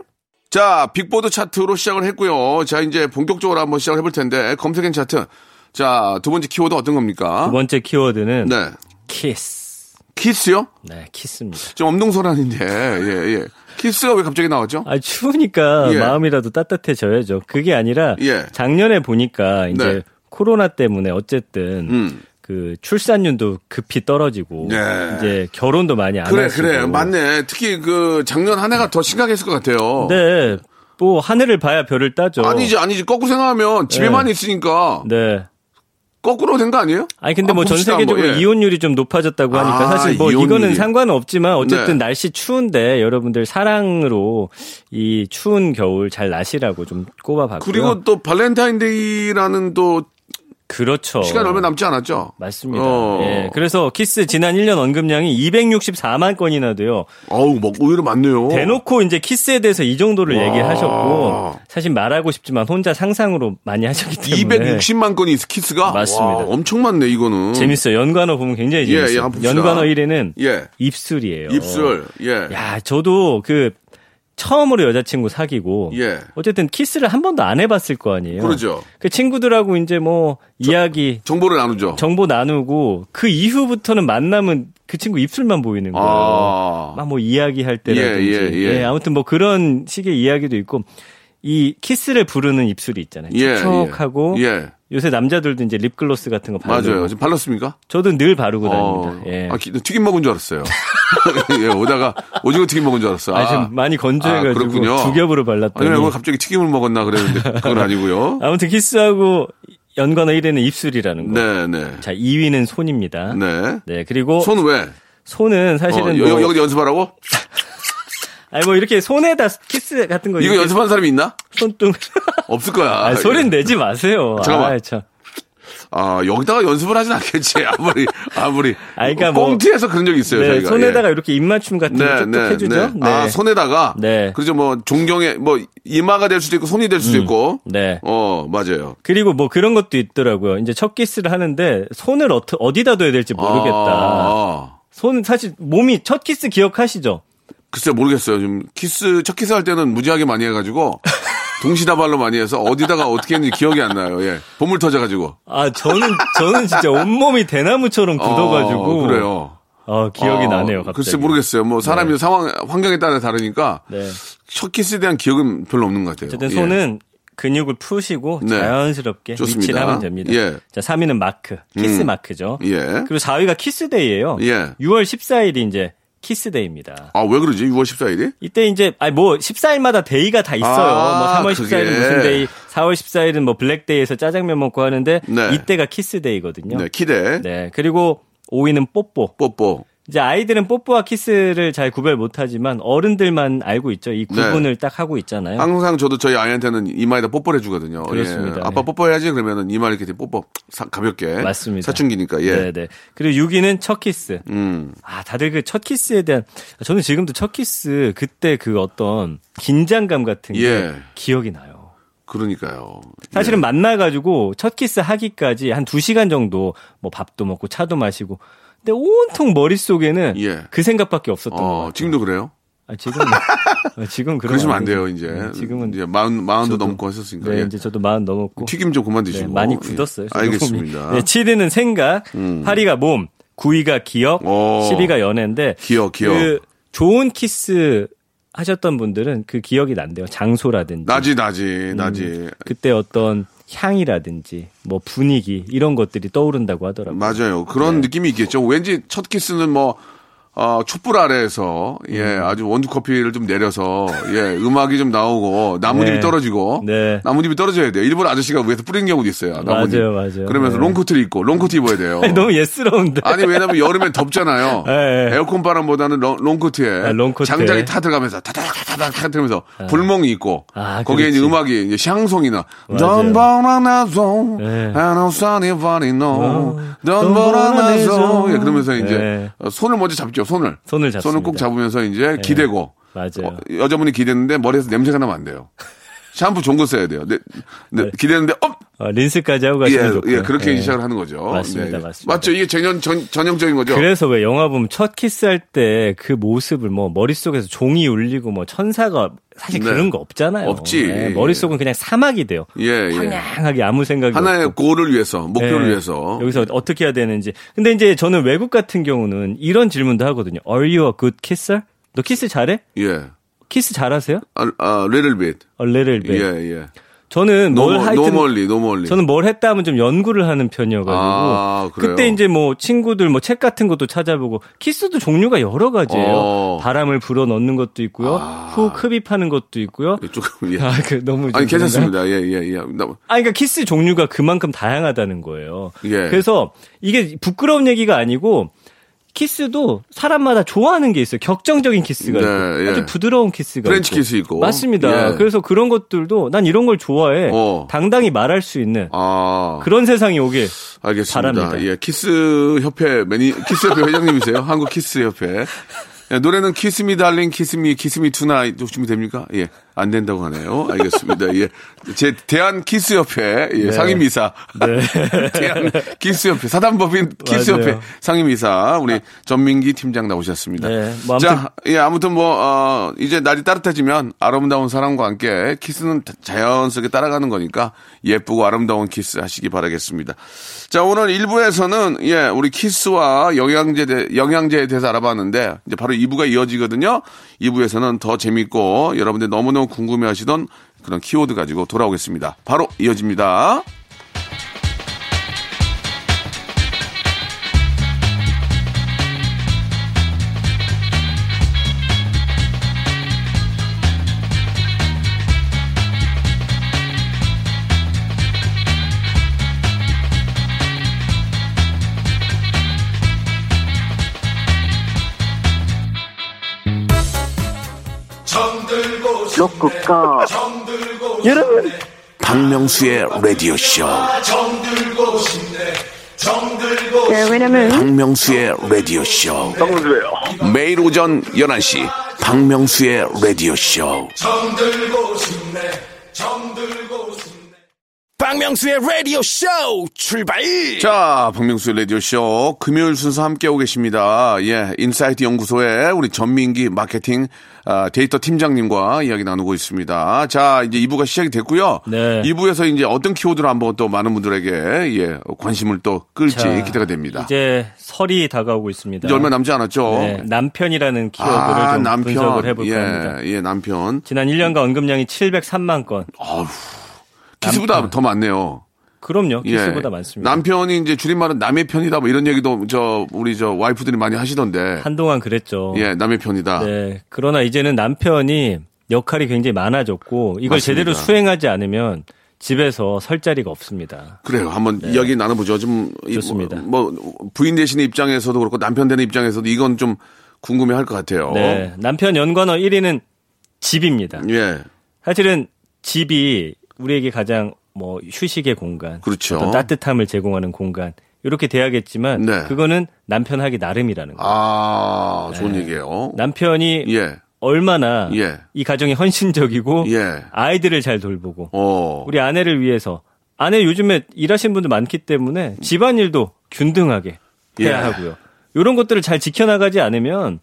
Speaker 2: 자, 빅보드 차트로 시작을 했고요. 자, 이제 본격적으로 한번 시작을 해볼 텐데 검색엔 차트. 자, 두 번째 키워드 어떤 겁니까?
Speaker 3: 두 번째 키워드는
Speaker 2: 네.
Speaker 3: 키스.
Speaker 2: 키스요?
Speaker 3: 네, 키스입니다.
Speaker 2: 좀 엄동설한인데, 예, 예. 키스가 왜 갑자기 나왔죠?
Speaker 3: 아, 추우니까
Speaker 2: 예.
Speaker 3: 마음이라도 따뜻해져야죠. 그게 아니라
Speaker 2: 예.
Speaker 3: 작년에 보니까 이제
Speaker 2: 네.
Speaker 3: 코로나 때문에 어쨌든
Speaker 2: 음.
Speaker 3: 그 출산율도 급히 떨어지고
Speaker 2: 네.
Speaker 3: 이제 결혼도 많이 안
Speaker 2: 그래,
Speaker 3: 하시고
Speaker 2: 그래. 맞네. 특히 그 작년 한 해가 더 심각했을 것 같아요.
Speaker 3: 네. 뭐 하늘을 봐야 별을 따죠.
Speaker 2: 아니지, 아니지. 거꾸로 생각하면 집에만 있으니까
Speaker 3: 네.
Speaker 2: 거꾸로 된 거 아니에요?
Speaker 3: 아니 근데
Speaker 2: 아,
Speaker 3: 뭐전
Speaker 2: 봅시다,
Speaker 3: 세계적으로
Speaker 2: 뭐, 예.
Speaker 3: 이혼율이 좀 높아졌다고 하니까
Speaker 2: 아,
Speaker 3: 사실 뭐
Speaker 2: 이혼율이.
Speaker 3: 이거는 상관은 없지만 어쨌든
Speaker 2: 네.
Speaker 3: 날씨 추운데 여러분들 사랑으로 이 추운 겨울 잘 나시라고 좀 꼽아봤고요.
Speaker 2: 그리고 또 발렌타인데이라는 또
Speaker 3: 그렇죠.
Speaker 2: 시간 얼마 남지 않았죠?
Speaker 3: 맞습니다.
Speaker 2: 어.
Speaker 3: 예. 그래서 키스 지난 1년 언급량이 264만 건이나 돼요.
Speaker 2: 어우, 뭐 오히려 많네요.
Speaker 3: 대놓고 이제 키스에 대해서 이 정도를
Speaker 2: 와.
Speaker 3: 얘기를 하셨고 사실 말하고 싶지만 혼자 상상으로 많이 하셨기 때문에
Speaker 2: 260만 건이 키스가
Speaker 3: 맞습니다.
Speaker 2: 와, 엄청 많네 이거는.
Speaker 3: 재밌어요. 연관어 보면 굉장히
Speaker 2: 예,
Speaker 3: 재밌어요.
Speaker 2: 예, 봅시다.
Speaker 3: 연관어 1위는
Speaker 2: 예.
Speaker 3: 입술이에요.
Speaker 2: 입술. 예.
Speaker 3: 야, 저도 그 처음으로 여자친구 사귀고
Speaker 2: 예.
Speaker 3: 어쨌든 키스를 한 번도 안 해봤을 거 아니에요.
Speaker 2: 그러죠.
Speaker 3: 그 친구들하고 이제 뭐 이야기
Speaker 2: 정보를 나누죠.
Speaker 3: 정보 나누고 그 이후부터는 만나면 그 친구 입술만 보이는 거예요.
Speaker 2: 아.
Speaker 3: 막뭐 이야기할 때라든지.
Speaker 2: 예, 예, 예.
Speaker 3: 아무튼 뭐 그런 식의 이야기도 있고 이 키스를 부르는 입술이 있잖아요.
Speaker 2: 예,
Speaker 3: 촉촉하고
Speaker 2: 예.
Speaker 3: 요새 남자들도 이제 립글로스 같은 거 바르고
Speaker 2: 맞아요. 지금 발랐습니까?
Speaker 3: 저도 늘 바르고
Speaker 2: 어.
Speaker 3: 다닙니다. 예.
Speaker 2: 아, 기- 튀김 먹은 줄 알았어요. [laughs] 예, 오다가 오징어 튀김 먹은 줄 알았어.
Speaker 3: 아, 지금 많이 건조해가지고
Speaker 2: 그렇군요.
Speaker 3: 두 겹으로 발랐더니
Speaker 2: 아니, 왜 갑자기 튀김을 먹었나 그랬는데 그건 [laughs] 아니고요.
Speaker 3: 아무튼 키스하고 연관어 1위는 입술이라는 거.
Speaker 2: 네, 네.
Speaker 3: 자, 2위는 손입니다. 네.
Speaker 2: 네.
Speaker 3: 그리고
Speaker 2: 손 왜?
Speaker 3: 손은
Speaker 2: 어,
Speaker 3: 사실은
Speaker 2: 여,
Speaker 3: 뭐,
Speaker 2: 여기 연습하라고? [laughs]
Speaker 3: 아니 뭐 이렇게 손에다 키스 같은 거
Speaker 2: 이거 연습한 사람이 있나?
Speaker 3: 손등 [laughs]
Speaker 2: 없을 거야.
Speaker 3: 아, 소리는 내지 마세요.
Speaker 2: 잠깐만.
Speaker 3: 아, 참.
Speaker 2: 아, 여기다가 연습을 하진 않겠지. [laughs] 아무리, 아무리.
Speaker 3: 아, 그러니까 뭐-
Speaker 2: 꽁트에서 그런 적이 있어요,
Speaker 3: 네,
Speaker 2: 저희가.
Speaker 3: 손에다가
Speaker 2: 예.
Speaker 3: 이렇게 입맞춤 같은 거 쪽쪽 해주죠. 네.
Speaker 2: 아, 손에다가.
Speaker 3: 네.
Speaker 2: 그렇죠. 뭐, 존경의, 뭐, 이마가 될 수도 있고, 손이 될 수도 있고.
Speaker 3: 네.
Speaker 2: 어, 맞아요.
Speaker 3: 그리고 뭐 그런 것도 있더라고요. 이제 첫 키스를 하는데 손을 어디다 둬야 될지 모르겠다.
Speaker 2: 아,
Speaker 3: 손 사실 몸이 첫 키스 기억하시죠?
Speaker 2: 글쎄 모르겠어요. 좀 키스, 첫 키스 할 때는 무지하게 많이 해가지고, [laughs] 동시다발로 많이 해서 어디다가 어떻게 했는지 기억이 안 나요. 예. 봇물 터져가지고.
Speaker 3: 아 저는 저는 진짜 온몸이 대나무처럼 굳어가지고
Speaker 2: 어, 그래요.
Speaker 3: 아, 기억이
Speaker 2: 어,
Speaker 3: 나네요. 갑자기.
Speaker 2: 글쎄 모르겠어요. 뭐 사람이 상황, 환경에 따라 다르니까.
Speaker 3: 네.
Speaker 2: 첫 키스에 대한 기억은 별로 없는 것 같아요.
Speaker 3: 어쨌든
Speaker 2: 예.
Speaker 3: 손은 근육을 푸시고
Speaker 2: 네.
Speaker 3: 자연스럽게
Speaker 2: 좋습니다.
Speaker 3: 위치를 하면 됩니다.
Speaker 2: 예.
Speaker 3: 자, 3위는 마크, 키스
Speaker 2: 음.
Speaker 3: 마크죠.
Speaker 2: 예.
Speaker 3: 그리고 4위가 키스데이예요.
Speaker 2: 예.
Speaker 3: 6월 14일이 이제 키스데이입니다.
Speaker 2: 아, 왜 그러지? 6월 14일이?
Speaker 3: 이때 이제 아니 뭐 14일마다 데이가 다 있어요.
Speaker 2: 아,
Speaker 3: 뭐 3월
Speaker 2: 그게.
Speaker 3: 14일은 무슨 데이, 4월 14일은 뭐 블랙데이에서 짜장면 먹고 하는데
Speaker 2: 네.
Speaker 3: 이때가 키스데이거든요.
Speaker 2: 네, 기대.
Speaker 3: 네. 그리고 5위는 뽀뽀.
Speaker 2: 뽀뽀.
Speaker 3: 이제 아이들은 뽀뽀와 키스를 잘 구별 못하지만 어른들만 알고 있죠. 이 구분을 딱 하고 있잖아요.
Speaker 2: 네. 항상 저도 저희 아이한테는 이마에다 뽀뽀를 해주거든요.
Speaker 3: 그렇습니다.
Speaker 2: 예. 아빠
Speaker 3: 네.
Speaker 2: 뽀뽀해야지 그러면은 이마 이렇게 뽀뽀 사- 가볍게.
Speaker 3: 맞습니다.
Speaker 2: 사춘기니까 예.
Speaker 3: 네네. 그리고 6위는 첫 키스.
Speaker 2: 음.
Speaker 3: 아, 다들 그 첫 키스에 대한 저는 지금도 첫 키스 그때 그 어떤 긴장감 같은 게
Speaker 2: 예.
Speaker 3: 기억이 나요.
Speaker 2: 그러니까요.
Speaker 3: 사실은
Speaker 2: 예.
Speaker 3: 만나가지고 첫 키스 하기까지 한 2시간 정도 뭐 밥도 먹고 차도 마시고 근데 온통 머릿속에는
Speaker 2: 예.
Speaker 3: 그 생각밖에 없었던 것
Speaker 2: 어,
Speaker 3: 같아요.
Speaker 2: 지금도 그래요?
Speaker 3: 아, 지금 지금 그러면
Speaker 2: 그러시면 안. 돼요, 이제.
Speaker 3: 네, 지금은
Speaker 2: 이제 마흔, 마흔도 넘고 했었으니까.
Speaker 3: 네,
Speaker 2: 예.
Speaker 3: 이제 저도 마흔 넘었고
Speaker 2: 튀김 좀 그만
Speaker 3: 네,
Speaker 2: 드시고.
Speaker 3: 많이
Speaker 2: 예.
Speaker 3: 굳었어요.
Speaker 2: 알겠습니다.
Speaker 3: 몸이. 네, 7위는 생각,
Speaker 2: 음.
Speaker 3: 8위가 몸, 9위가 기억,
Speaker 2: 오.
Speaker 3: 10위가 연애인데
Speaker 2: 기억, 기억.
Speaker 3: 그 좋은 키스 하셨던 분들은 그 기억이 난대요. 장소라든지
Speaker 2: 나지, 나지, 나지.
Speaker 3: 음, 그때 어떤 향이라든지 뭐 분위기 이런 것들이 떠오른다고 하더라고요.
Speaker 2: 맞아요. 그런
Speaker 3: 네.
Speaker 2: 느낌이 있겠죠. 왠지 첫 키스는 뭐, 어, 촛불 아래에서, 예,
Speaker 3: 음.
Speaker 2: 아주 원두 커피를 좀 내려서, 예, 음악이 좀 나오고, 나뭇잎이
Speaker 3: 네.
Speaker 2: 떨어지고,
Speaker 3: 네.
Speaker 2: 나뭇잎이 떨어져야 돼요. 일본 아저씨가 위에서 뿌리는 경우도 있어요. 나뭇잎.
Speaker 3: 맞아요, 맞아요.
Speaker 2: 그러면서
Speaker 3: 네.
Speaker 2: 롱코트를 입고, 롱코트 입어야 돼요.
Speaker 3: 아니, [laughs] 너무 예스러운데.
Speaker 2: 아니 왜냐면 여름엔 덥잖아요.
Speaker 3: 예, [laughs] 예.
Speaker 2: 에어컨 바람보다는 롱, 롱코트에
Speaker 3: 아, 롱코트에.
Speaker 2: 장작이 타 들어가면서 타닥타닥 타닥하면서 불멍이 있고
Speaker 3: 아,
Speaker 2: 거기에 이제. 음악이 이제 샹송이나. Tombe la
Speaker 3: 예.
Speaker 2: and I'm no.
Speaker 3: 어,
Speaker 2: Tombe
Speaker 3: la.
Speaker 2: 예, 그러면서 이제
Speaker 3: 예.
Speaker 2: 어, 손을 먼저 잡죠. 손을
Speaker 3: 손을 잡습니다.
Speaker 2: 손을 꼭 잡으면서 이제 기대고
Speaker 3: 맞아요.
Speaker 2: 어, 여자분이 기대는데 머리에서 냄새가 나면 안 돼요. 샴푸 좋은 거 써야 돼요. 네, 네, 기대는데 업
Speaker 3: 어, 린스까지 하고
Speaker 2: 예,
Speaker 3: 가시면 좋고요.
Speaker 2: 예, 그렇게
Speaker 3: 예.
Speaker 2: 시작을 하는 거죠.
Speaker 3: 맞습니다,
Speaker 2: 네.
Speaker 3: 맞습니다.
Speaker 2: 맞죠? 이게 전형, 전, 전형적인 거죠.
Speaker 3: 그래서 왜 영화 보면 첫 키스할 때 그 모습을 뭐 머릿속에서 종이 울리고 뭐 천사가 사실
Speaker 2: 네.
Speaker 3: 그런 거 없잖아요.
Speaker 2: 없지.
Speaker 3: 네, 머릿속은 그냥 사막이 돼요.
Speaker 2: 예, 예.
Speaker 3: 황량하게 아무 생각이
Speaker 2: 하나의
Speaker 3: 없고.
Speaker 2: 골을 위해서, 목표를
Speaker 3: 네.
Speaker 2: 위해서.
Speaker 3: 여기서 어떻게 해야 되는지. 근데 이제 저는 외국 같은 경우는 이런 질문도 하거든요. Are you a good kisser? 너 키스 잘해?
Speaker 2: 예.
Speaker 3: 키스 잘하세요?
Speaker 2: 아, 아, little bit.
Speaker 3: A little bit.
Speaker 2: 예, 예.
Speaker 3: 저는 뭘
Speaker 2: normal,
Speaker 3: 하여튼
Speaker 2: normally, normally.
Speaker 3: 저는 뭘 했다 하면 좀 연구를 하는 편이어가지고
Speaker 2: 아?
Speaker 3: 그때 이제 뭐 친구들 뭐 책 같은 것도 찾아보고 키스도 종류가 여러 가지예요.
Speaker 2: 어.
Speaker 3: 바람을 불어 넣는 것도 있고요,
Speaker 2: 아.
Speaker 3: 훅 흡입하는 것도 있고요.
Speaker 2: 조금, 예.
Speaker 3: 아, 그 너무
Speaker 2: 아니,
Speaker 3: 좀
Speaker 2: 괜찮습니다. 예, 예, 예. 나,
Speaker 3: 아, 그러니까 키스 종류가 그만큼 다양하다는 거예요.
Speaker 2: 예.
Speaker 3: 그래서 이게 부끄러운 얘기가 아니고 키스도 사람마다 좋아하는 게 있어요. 격정적인 키스가
Speaker 2: 네,
Speaker 3: 있고
Speaker 2: 예.
Speaker 3: 아주 부드러운 키스가
Speaker 2: 프렌치
Speaker 3: 있고.
Speaker 2: 키스 있고.
Speaker 3: 맞습니다.
Speaker 2: 예.
Speaker 3: 그래서 그런 것들도 난 이런 걸 좋아해.
Speaker 2: 어.
Speaker 3: 당당히 말할 수 있는
Speaker 2: 아.
Speaker 3: 그런 세상이 오길
Speaker 2: 알겠습니다.
Speaker 3: 바랍니다.
Speaker 2: 예, 키스 협회 매니 키스 협회 회장님이세요. [laughs] 한국 키스 협회. 예, 노래는 Kiss me darling kiss me kiss me tonight 준비됩니까? 예. 안 된다고 하네요. 알겠습니다. 예. 제 대한 키스 협회 예,
Speaker 3: 네.
Speaker 2: 상임이사. [laughs] 대한 키스 협회 사단법인 키스
Speaker 3: 맞아요.
Speaker 2: 협회 상임이사 우리 전민기 팀장 나오셨습니다.
Speaker 3: 네, 뭐 아무튼-
Speaker 2: 자, 예, 아무튼 뭐 어, 이제 날이 따뜻해지면 아름다운 사랑과 함께 키스는 자연스럽게 따라가는 거니까 예쁘고 아름다운 키스 하시기 바라겠습니다. 자, 오늘 1부에서는 예, 우리 키스와 영양제 대, 영양제에 대해서 알아봤는데 이제 바로 2부가 이어지거든요. 2부에서는 더 재밌고 여러분들 너무너무 궁금해 하시던 그런 키워드 가지고 돌아오겠습니다. 바로 이어집니다.
Speaker 4: 로쿠꺼 여러분
Speaker 1: 박명수의 라디오 쇼.
Speaker 5: 네, 왜냐면
Speaker 1: 박명수의 라디오 쇼. 매일 오전 11시 박명수의 라디오 쇼.
Speaker 6: 박명수의 라디오 쇼 출발
Speaker 2: 자, 박명수 라디오 쇼 금요일 순서 함께하고 계십니다. 예, 인사이트 연구소의 우리 전민기 마케팅 아, 데이터 팀장님과 이야기 나누고 있습니다. 자, 이제 2부가 시작이 됐고요.
Speaker 3: 네.
Speaker 2: 2부에서 이제 어떤 키워드를 한번 또 많은 분들에게 예, 관심을 또 끌지
Speaker 3: 자,
Speaker 2: 기대가 됩니다.
Speaker 3: 이제 설이 다가오고 있습니다.
Speaker 2: 이제 얼마 남지 않았죠?
Speaker 3: 네, 남편이라는 키워드를
Speaker 2: 아,
Speaker 3: 좀
Speaker 2: 남편.
Speaker 3: 분석을 해볼까
Speaker 2: 예,
Speaker 3: 합니다.
Speaker 2: 예, 남편.
Speaker 3: 지난 1년간 언급량이 703만 건.
Speaker 2: 키스보다
Speaker 3: 남편.
Speaker 2: 더 많네요.
Speaker 3: 그럼요.
Speaker 2: 예.
Speaker 3: 키스보다 많습니다.
Speaker 2: 남편이 이제 줄임말은 남의 편이다 뭐 이런 얘기도 저 우리 저 와이프들이 많이 하시던데.
Speaker 3: 한동안 그랬죠.
Speaker 2: 예, 남의 편이다.
Speaker 3: 네. 그러나 이제는 남편이 역할이 굉장히 많아졌고 이걸
Speaker 2: 맞습니다.
Speaker 3: 제대로 수행하지 않으면 집에서 설 자리가 없습니다.
Speaker 2: 그래요. 한번 이야기 나눠보죠. 좀 이-
Speaker 3: 네. 좋습니다.
Speaker 2: 뭐, 뭐 부인 되시는 입장에서도 그렇고 남편 되는 입장에서도 이건 좀 궁금해할 것 같아요.
Speaker 3: 네. 남편 연관어 1위는 집입니다.
Speaker 2: 예,
Speaker 3: 사실은 집이 우리에게 가장 뭐 휴식의 공간,
Speaker 2: 그렇죠.
Speaker 3: 따뜻함을 제공하는 공간 이렇게 돼야겠지만
Speaker 2: 네.
Speaker 3: 그거는 남편 하기 나름이라는 거예요.
Speaker 2: 아 좋은 얘기예요.
Speaker 3: 남편이
Speaker 2: 예,
Speaker 3: 얼마나
Speaker 2: 예.
Speaker 3: 이 가정이 헌신적이고
Speaker 2: 예.
Speaker 3: 아이들을 잘 돌보고
Speaker 2: 어,
Speaker 3: 우리 아내를 위해서 아내 요즘에 일하시는 분들 많기 때문에 집안일도 균등하게 해야
Speaker 2: 예.
Speaker 3: 하고요. 이런 것들을 잘 지켜나가지 않으면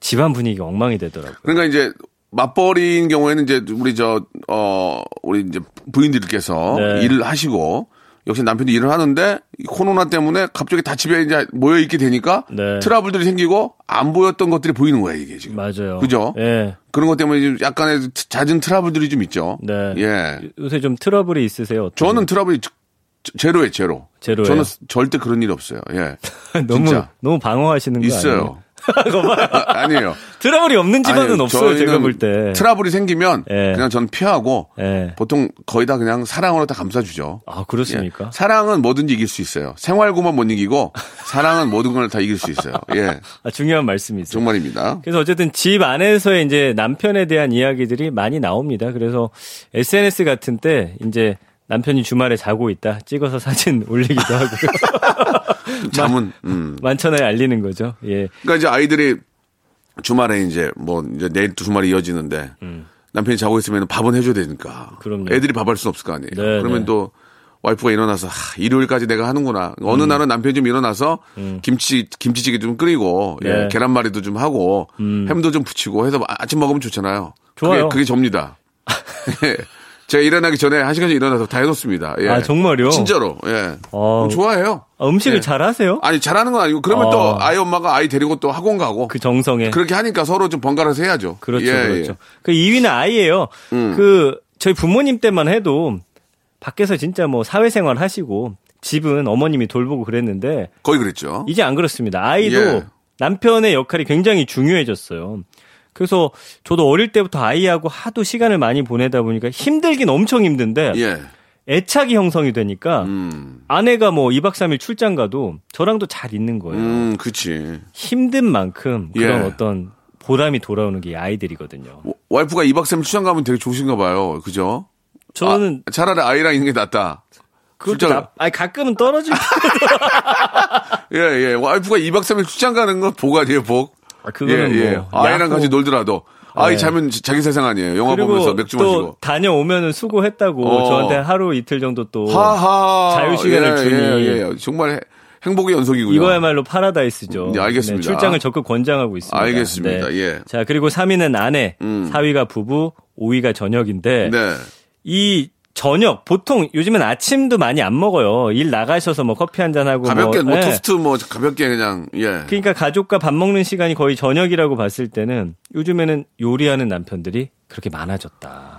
Speaker 3: 집안 분위기가 엉망이 되더라고요.
Speaker 2: 그러니까 이제 맞벌이인 경우에는 이제 우리 저 어 우리 이제 부인들께서
Speaker 3: 네.
Speaker 2: 일을 하시고 역시 남편이 일을 하는데 이 코로나 때문에 갑자기 다 집에 이제 모여 있게 되니까
Speaker 3: 네.
Speaker 2: 트러블들이 생기고 안 보였던 것들이 보이는 거야 이게 지금.
Speaker 3: 맞아요.
Speaker 2: 그죠?
Speaker 3: 예.
Speaker 2: 그런 것 때문에 좀 약간의 잦은 트러블들이 좀 있죠.
Speaker 3: 네.
Speaker 2: 예.
Speaker 3: 요새 좀 트러블이 있으세요? 어떠세요?
Speaker 2: 저는 트러블이 제- 제로예요, 제로.
Speaker 3: 제로예요?
Speaker 2: 저는 절대 그런 일 없어요. 예. [laughs]
Speaker 3: 너무
Speaker 2: 진짜.
Speaker 3: 너무 방어하시는 거 아니에요?
Speaker 2: 아, 아니에요.
Speaker 3: 트러블이 없는 집안은
Speaker 2: 아니요,
Speaker 3: 없어요. 제가 볼 때.
Speaker 2: 트러블이 생기면
Speaker 3: 예.
Speaker 2: 그냥 저는 피하고
Speaker 3: 예.
Speaker 2: 보통 거의 다 그냥 사랑으로 다 감싸주죠.
Speaker 3: 아 그렇습니까?
Speaker 2: 예. 사랑은 뭐든지 이길 수 있어요. 생활고만 못 이기고 사랑은 모든 걸 다 이길 수 있어요. 예.
Speaker 3: 아, 중요한 말씀이세요.
Speaker 2: 정말입니다.
Speaker 3: 그래서 어쨌든 집 안에서의 이제 남편에 대한 이야기들이 많이 나옵니다. 그래서 SNS 같은 때 이제 남편이 주말에 자고 있다 찍어서 사진 [laughs] 올리기도 하고요. [laughs]
Speaker 2: 잠은, 음.
Speaker 3: 만천하에 알리는 거죠. 예.
Speaker 2: 그러니까 이제 아이들이 주말에 이제 뭐 이제 내일 또 주말이 이어지는데 남편이 자고 있으면 밥은 해줘야 되니까.
Speaker 3: 음. 그럼요.
Speaker 2: 애들이 밥할수 없을 거 아니에요.
Speaker 3: 네,
Speaker 2: 그러면
Speaker 3: 네.
Speaker 2: 또 와이프가 일어나서 하, 일요일까지 내가 하는구나. 어느 날은 남편이 좀 일어나서 김치 김치찌개 좀 끓이고 예,
Speaker 3: 음. 네. 음.
Speaker 2: 계란말이도 좀 하고 햄도 좀 붙이고 해서 아침 먹으면 좋잖아요.
Speaker 3: 좋아요.
Speaker 2: 그게, 그게 접니다. [laughs] 예. 제가 일어나기 전에 한 시간씩 일어나서 다 해놓습니다. 예.
Speaker 3: 아, 정말요?
Speaker 2: 진짜로. 예.
Speaker 3: 어,
Speaker 2: 좋아해요.
Speaker 3: 아, 음식을
Speaker 2: 예.
Speaker 3: 잘 하세요?
Speaker 2: 아니 잘하는 건 아니고 그러면
Speaker 3: 어.
Speaker 2: 또 아이 엄마가 아이 데리고 또 학원 가고
Speaker 3: 그 정성에.
Speaker 2: 그렇게 하니까 서로 좀 번갈아서 해야죠.
Speaker 3: 그렇죠,
Speaker 2: 예,
Speaker 3: 그렇죠.
Speaker 2: 예.
Speaker 3: 그 2위는 아이예요.
Speaker 2: 음.
Speaker 3: 그 저희 부모님 때만 해도 밖에서 진짜 뭐 사회생활 하시고 집은 어머님이 돌보고 그랬는데
Speaker 2: 거의 그랬죠.
Speaker 3: 이제 안 그렇습니다. 아이도
Speaker 2: 예.
Speaker 3: 남편의 역할이 굉장히 중요해졌어요. 그래서 저도 어릴 때부터 아이하고 하도 시간을 많이 보내다 보니까 힘들긴 엄청 힘든데
Speaker 2: 예.
Speaker 3: 애착이 형성이 되니까
Speaker 2: 음.
Speaker 3: 아내가 뭐 2박 3일 출장 가도 저랑도 잘 있는 거예요.
Speaker 2: 음, 그치.
Speaker 3: 힘든 만큼 그런
Speaker 2: 예.
Speaker 3: 어떤 보람이 돌아오는 게 아이들이거든요.
Speaker 2: 와- 와이프가 2박 3일 출장 가면 되게 좋으신가 봐요. 그죠?
Speaker 3: 저는
Speaker 2: 아, 차라리 아이랑 있는 게 낫다.
Speaker 3: 그것도 나, 아니 가끔은 떨어질 [laughs]
Speaker 2: 예, 예. 와이프가 2박 3일 출장 가는 건 복 아니에요, 복?
Speaker 3: 아, 그거는
Speaker 2: 예, 예.
Speaker 3: 뭐
Speaker 2: 아이랑. 같이 놀더라도. 아이
Speaker 3: 네.
Speaker 2: 자면 자기 세상 아니에요. 영화 보면서 맥주
Speaker 3: 또
Speaker 2: 마시고.
Speaker 3: 다녀오면은 수고했다고
Speaker 2: 어.
Speaker 3: 저한테 하루 이틀 정도 또
Speaker 2: 하하.
Speaker 3: 자유 시간을
Speaker 2: 예,
Speaker 3: 주니
Speaker 2: 예, 예. 정말 해- 행복의 연속이고요.
Speaker 3: 이거야말로 파라다이스죠.
Speaker 2: 네, 알겠습니다.
Speaker 3: 출장을 적극 권장하고 있습니다.
Speaker 2: 알겠습니다. 예.
Speaker 3: 자 그리고 3위는 아내,
Speaker 2: 음.
Speaker 3: 4위가 부부, 5위가 저녁인데
Speaker 2: 네.
Speaker 3: 이 저녁 보통 요즘은 아침도 많이 안 먹어요. 일 나가셔서 뭐 커피 한 잔 하고
Speaker 2: 가볍게 뭐
Speaker 3: 예.
Speaker 2: 토스트 뭐 가볍게 그냥 예.
Speaker 3: 그러니까 가족과 밥 먹는 시간이 거의 저녁이라고 봤을 때는 요즘에는 요리하는 남편들이 그렇게 많아졌다.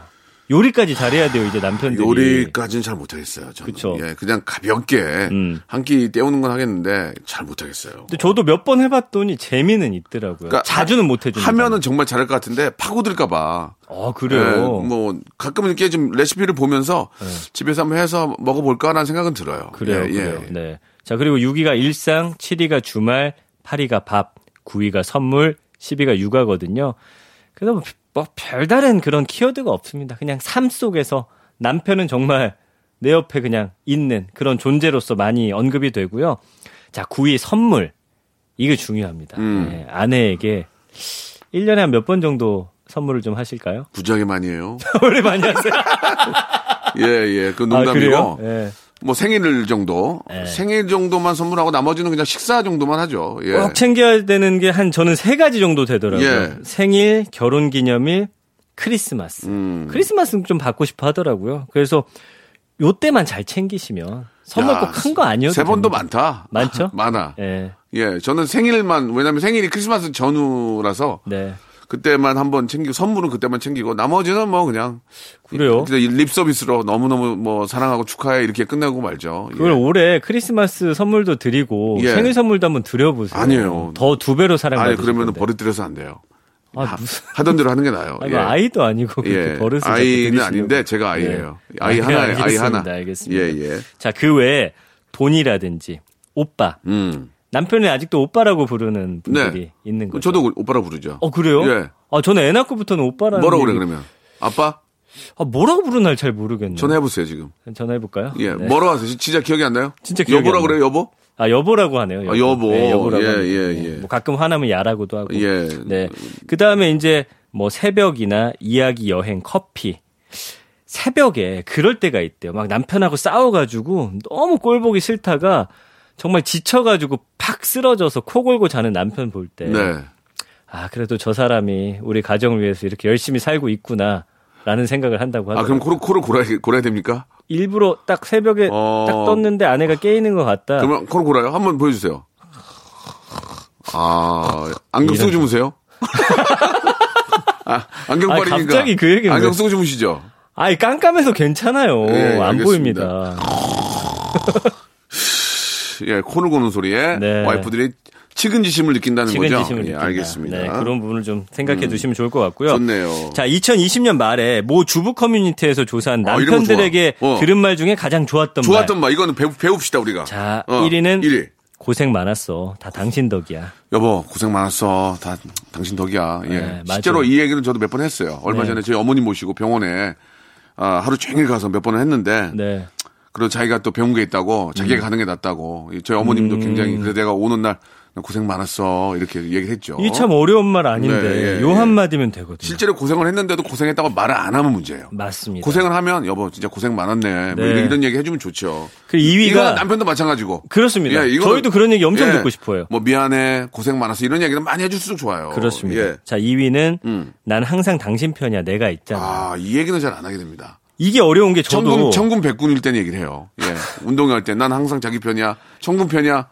Speaker 3: 요리까지 잘해야 돼요, 이제 남편들이.
Speaker 2: 요리까지는 잘 못하겠어요. 저는.
Speaker 3: 그쵸.
Speaker 2: 예, 그냥 가볍게
Speaker 3: 음.
Speaker 2: 한끼 때우는 건 하겠는데 잘 못하겠어요.
Speaker 3: 근데 저도 몇 번 해봤더니 재미는 있더라고요.
Speaker 2: 그러니까
Speaker 3: 자주는 못 해주는.
Speaker 2: 하면은 정말 잘할 것 같은데 파고들까봐.
Speaker 3: 아 그래요.
Speaker 2: 예, 뭐 가끔 이렇게 좀 레시피를 보면서 집에서 한번 해서 먹어볼까라는 생각은 들어요.
Speaker 3: 그래요,
Speaker 2: 예, 예.
Speaker 3: 그래요. 네. 자 그리고 6위가 일상, 7위가 주말, 8위가 밥, 9위가 선물, 10위가 육아거든요. 그래서 뭐, 뭐 별다른 그런 키워드가 없습니다. 그냥 삶 속에서 남편은 정말 내 옆에 그냥 있는 그런 존재로서 많이 언급이 되고요. 자 9위 선물 이게 중요합니다.
Speaker 2: 음.
Speaker 3: 네, 아내에게 1년에 한 몇 번 정도 선물을 좀 하실까요?
Speaker 2: 부작이 많이 해요. [laughs]
Speaker 3: 원래 많이 하세요. [laughs]
Speaker 2: 예, 예. 그
Speaker 3: 아?
Speaker 2: 농담이고.
Speaker 3: 예.
Speaker 2: 뭐 생일 정도.
Speaker 3: 네.
Speaker 2: 생일 정도만 선물하고 나머지는 그냥 식사 정도만 하죠. 예.
Speaker 3: 꼭 챙겨야 되는 게 한 저는 세 가지 정도 되더라고요.
Speaker 2: 예.
Speaker 3: 생일, 결혼 기념일, 크리스마스.
Speaker 2: 음.
Speaker 3: 크리스마스는 좀 받고 싶어 하더라고요. 그래서 요때만 잘 챙기시면 선물
Speaker 2: 야,
Speaker 3: 꼭큰 거 아니어도
Speaker 2: 세 번도. 많다.
Speaker 3: 많죠? [laughs]
Speaker 2: 많아.
Speaker 3: 예.
Speaker 2: 예, 저는 생일만 왜냐면 생일이 크리스마스 전후라서
Speaker 3: 네.
Speaker 2: 그때만 한번 챙기고 선물은 그때만 챙기고 나머지는 뭐 그냥
Speaker 3: 그래요.
Speaker 2: 립 서비스로 너무 너무 뭐 사랑하고 축하해 이렇게 끝내고 말죠. 예.
Speaker 3: 그걸 올해 크리스마스 선물도 드리고
Speaker 2: 예.
Speaker 3: 생일 선물도 한번 드려보세요.
Speaker 2: 아니에요.
Speaker 3: 더 두 배로 사랑받으실
Speaker 2: 아니 그러면. 버릇들여서 안 돼요.
Speaker 3: 아,
Speaker 2: 하-
Speaker 3: 무슨.
Speaker 2: 하던 대로 하는 게 나아요.
Speaker 3: 아니,
Speaker 2: 예.
Speaker 3: 뭐 아이도 아니고 그렇게
Speaker 2: 예.
Speaker 3: 버릇을
Speaker 2: 아이는. 아닌데 제가 아이예요.
Speaker 3: 예.
Speaker 2: 아이
Speaker 3: 아,
Speaker 2: 하나예요. 아이
Speaker 3: 알겠습니다.
Speaker 2: 하나.
Speaker 3: 알겠습니다.
Speaker 2: 예, 예.
Speaker 3: 자, 그 외에 돈이라든지 오빠.
Speaker 2: 음.
Speaker 3: 남편을 아직도 오빠라고 부르는 분들이
Speaker 2: 네.
Speaker 3: 있는 거죠.
Speaker 2: 저도 오빠라 부르죠.
Speaker 3: 어 그래요?
Speaker 2: 예.
Speaker 3: 아 저는 애 낳고부터는 오빠라는
Speaker 2: 뭐라고 그래
Speaker 3: 얘기-
Speaker 2: 그러면? 아빠?
Speaker 3: 아 뭐라고 부르는 날잘 모르겠네.
Speaker 2: 전화해 보세요, 지금.
Speaker 3: 전화해 볼까요?
Speaker 2: 예. 뭐라고 하세요? 진짜 기억이 안 나요?
Speaker 3: 진짜 기억이
Speaker 2: 여보라
Speaker 3: 안
Speaker 2: 그래요, 여보?
Speaker 3: 아 여보라고 하네요.
Speaker 2: 아, 여보.
Speaker 3: 네, 여보라고
Speaker 2: 예,
Speaker 3: 합니다.
Speaker 2: 예,
Speaker 3: 네.
Speaker 2: 예.
Speaker 3: 뭐 가끔 화나면 야라고도 하고.
Speaker 2: 예.
Speaker 3: 네. 그 다음에 이제 뭐 새벽이나 이야기, 여행, 커피. 새벽에 그럴 때가 있대요. 막 남편하고 싸워가지고 너무 꼴 보기 싫다가 정말 지쳐가지고 팍 쓰러져서 코 골고 자는 남편 볼 때.
Speaker 2: 네.
Speaker 3: 아, 그래도 저 사람이 우리 가정을 위해서 이렇게 열심히 살고 있구나. 라는 생각을 한다고
Speaker 2: 아,
Speaker 3: 하더라고요.
Speaker 2: 그럼 코를, 코를 골아야, 골아야 됩니까?
Speaker 3: 일부러 딱 새벽에
Speaker 2: 어.
Speaker 3: 딱 떴는데 아내가 깨 있는 것 같다.
Speaker 2: 그러면 코로 골아요. 한번 보여주세요. 아, 안경 쓰고 주무세요? [laughs] 아, 안경빨이니까.
Speaker 3: 아니, 갑자기 그 얘기는
Speaker 2: 안경
Speaker 3: 왜-
Speaker 2: 쓰고 주무시죠?
Speaker 3: 아이 깜깜해서 괜찮아요.
Speaker 2: 예,
Speaker 3: 안
Speaker 2: 알겠습니다.
Speaker 3: 보입니다. [laughs]
Speaker 2: 예, 코를 고는 소리에
Speaker 3: 네.
Speaker 2: 와이프들이 치근지심을 느낀다는 거죠?
Speaker 3: 측은지심을
Speaker 2: 예,
Speaker 3: 느낀다.
Speaker 2: 알겠습니다. 음.
Speaker 3: 네, 그런 부분을 좀 생각해 두시면 좋을 것 같고요.
Speaker 2: 좋네요.
Speaker 3: 자, 2020년 말에 모 주부 커뮤니티에서 조사한
Speaker 2: 아,
Speaker 3: 남편들에게
Speaker 2: 좋아. 어.
Speaker 3: 들은 말 중에 가장 좋았던
Speaker 2: 좋았던
Speaker 3: 말.
Speaker 2: 말, 이거는 배우, 배웁시다, 우리가.
Speaker 3: 자,
Speaker 2: 어,
Speaker 3: 1위는
Speaker 2: 1위.
Speaker 3: 고생 많았어. 다 당신 덕이야.
Speaker 2: 여보, 고생 많았어. 다 당신 덕이야. 예.
Speaker 3: 네,
Speaker 2: 실제로. 이 얘기는 저도 몇 번 했어요. 얼마
Speaker 3: 네.
Speaker 2: 전에 저희 어머님 모시고 병원에 아, 하루 종일 가서 몇 번을 했는데
Speaker 3: 네.
Speaker 2: 그리고 자기가 또 배운 게 있다고 자기가 가는 게 낫다고 저희 어머님도
Speaker 3: 음.
Speaker 2: 굉장히 그래 내가 오는 날나 고생 많았어 이렇게 얘기를 했죠.
Speaker 3: 이게 참 어려운 말 아닌데
Speaker 2: 네, 예,
Speaker 3: 요
Speaker 2: 예.
Speaker 3: 한마디면 되거든요.
Speaker 2: 실제로 고생을 했는데도 고생했다고 말을 안 하면 문제예요.
Speaker 3: 맞습니다.
Speaker 2: 고생을 하면 여보 진짜 고생 많았네. 뭐
Speaker 3: 네.
Speaker 2: 이런, 이런 얘기 해주면 좋죠. 이거
Speaker 3: 2위가
Speaker 2: 남편도 마찬가지고.
Speaker 3: 그렇습니다.
Speaker 2: 예, 이거-
Speaker 3: 저희도 그런 얘기 엄청
Speaker 2: 예,
Speaker 3: 듣고 싶어요.
Speaker 2: 뭐 미안해 고생 많았어 이런 얘기는 많이 해줄수록 좋아요.
Speaker 3: 그렇습니다.
Speaker 2: 예.
Speaker 3: 자, 2위는
Speaker 2: 음.
Speaker 3: 난 항상 당신 편이야. 내가 있잖아.
Speaker 2: 아, 이 얘기는 잘 안 하게 됩니다.
Speaker 3: 이게 어려운 게 저도
Speaker 2: 청군, 청군 백군일 땐 얘기를 해요. 예. [laughs] 운동할 때 난 항상 자기 편이야. 청군 편이야.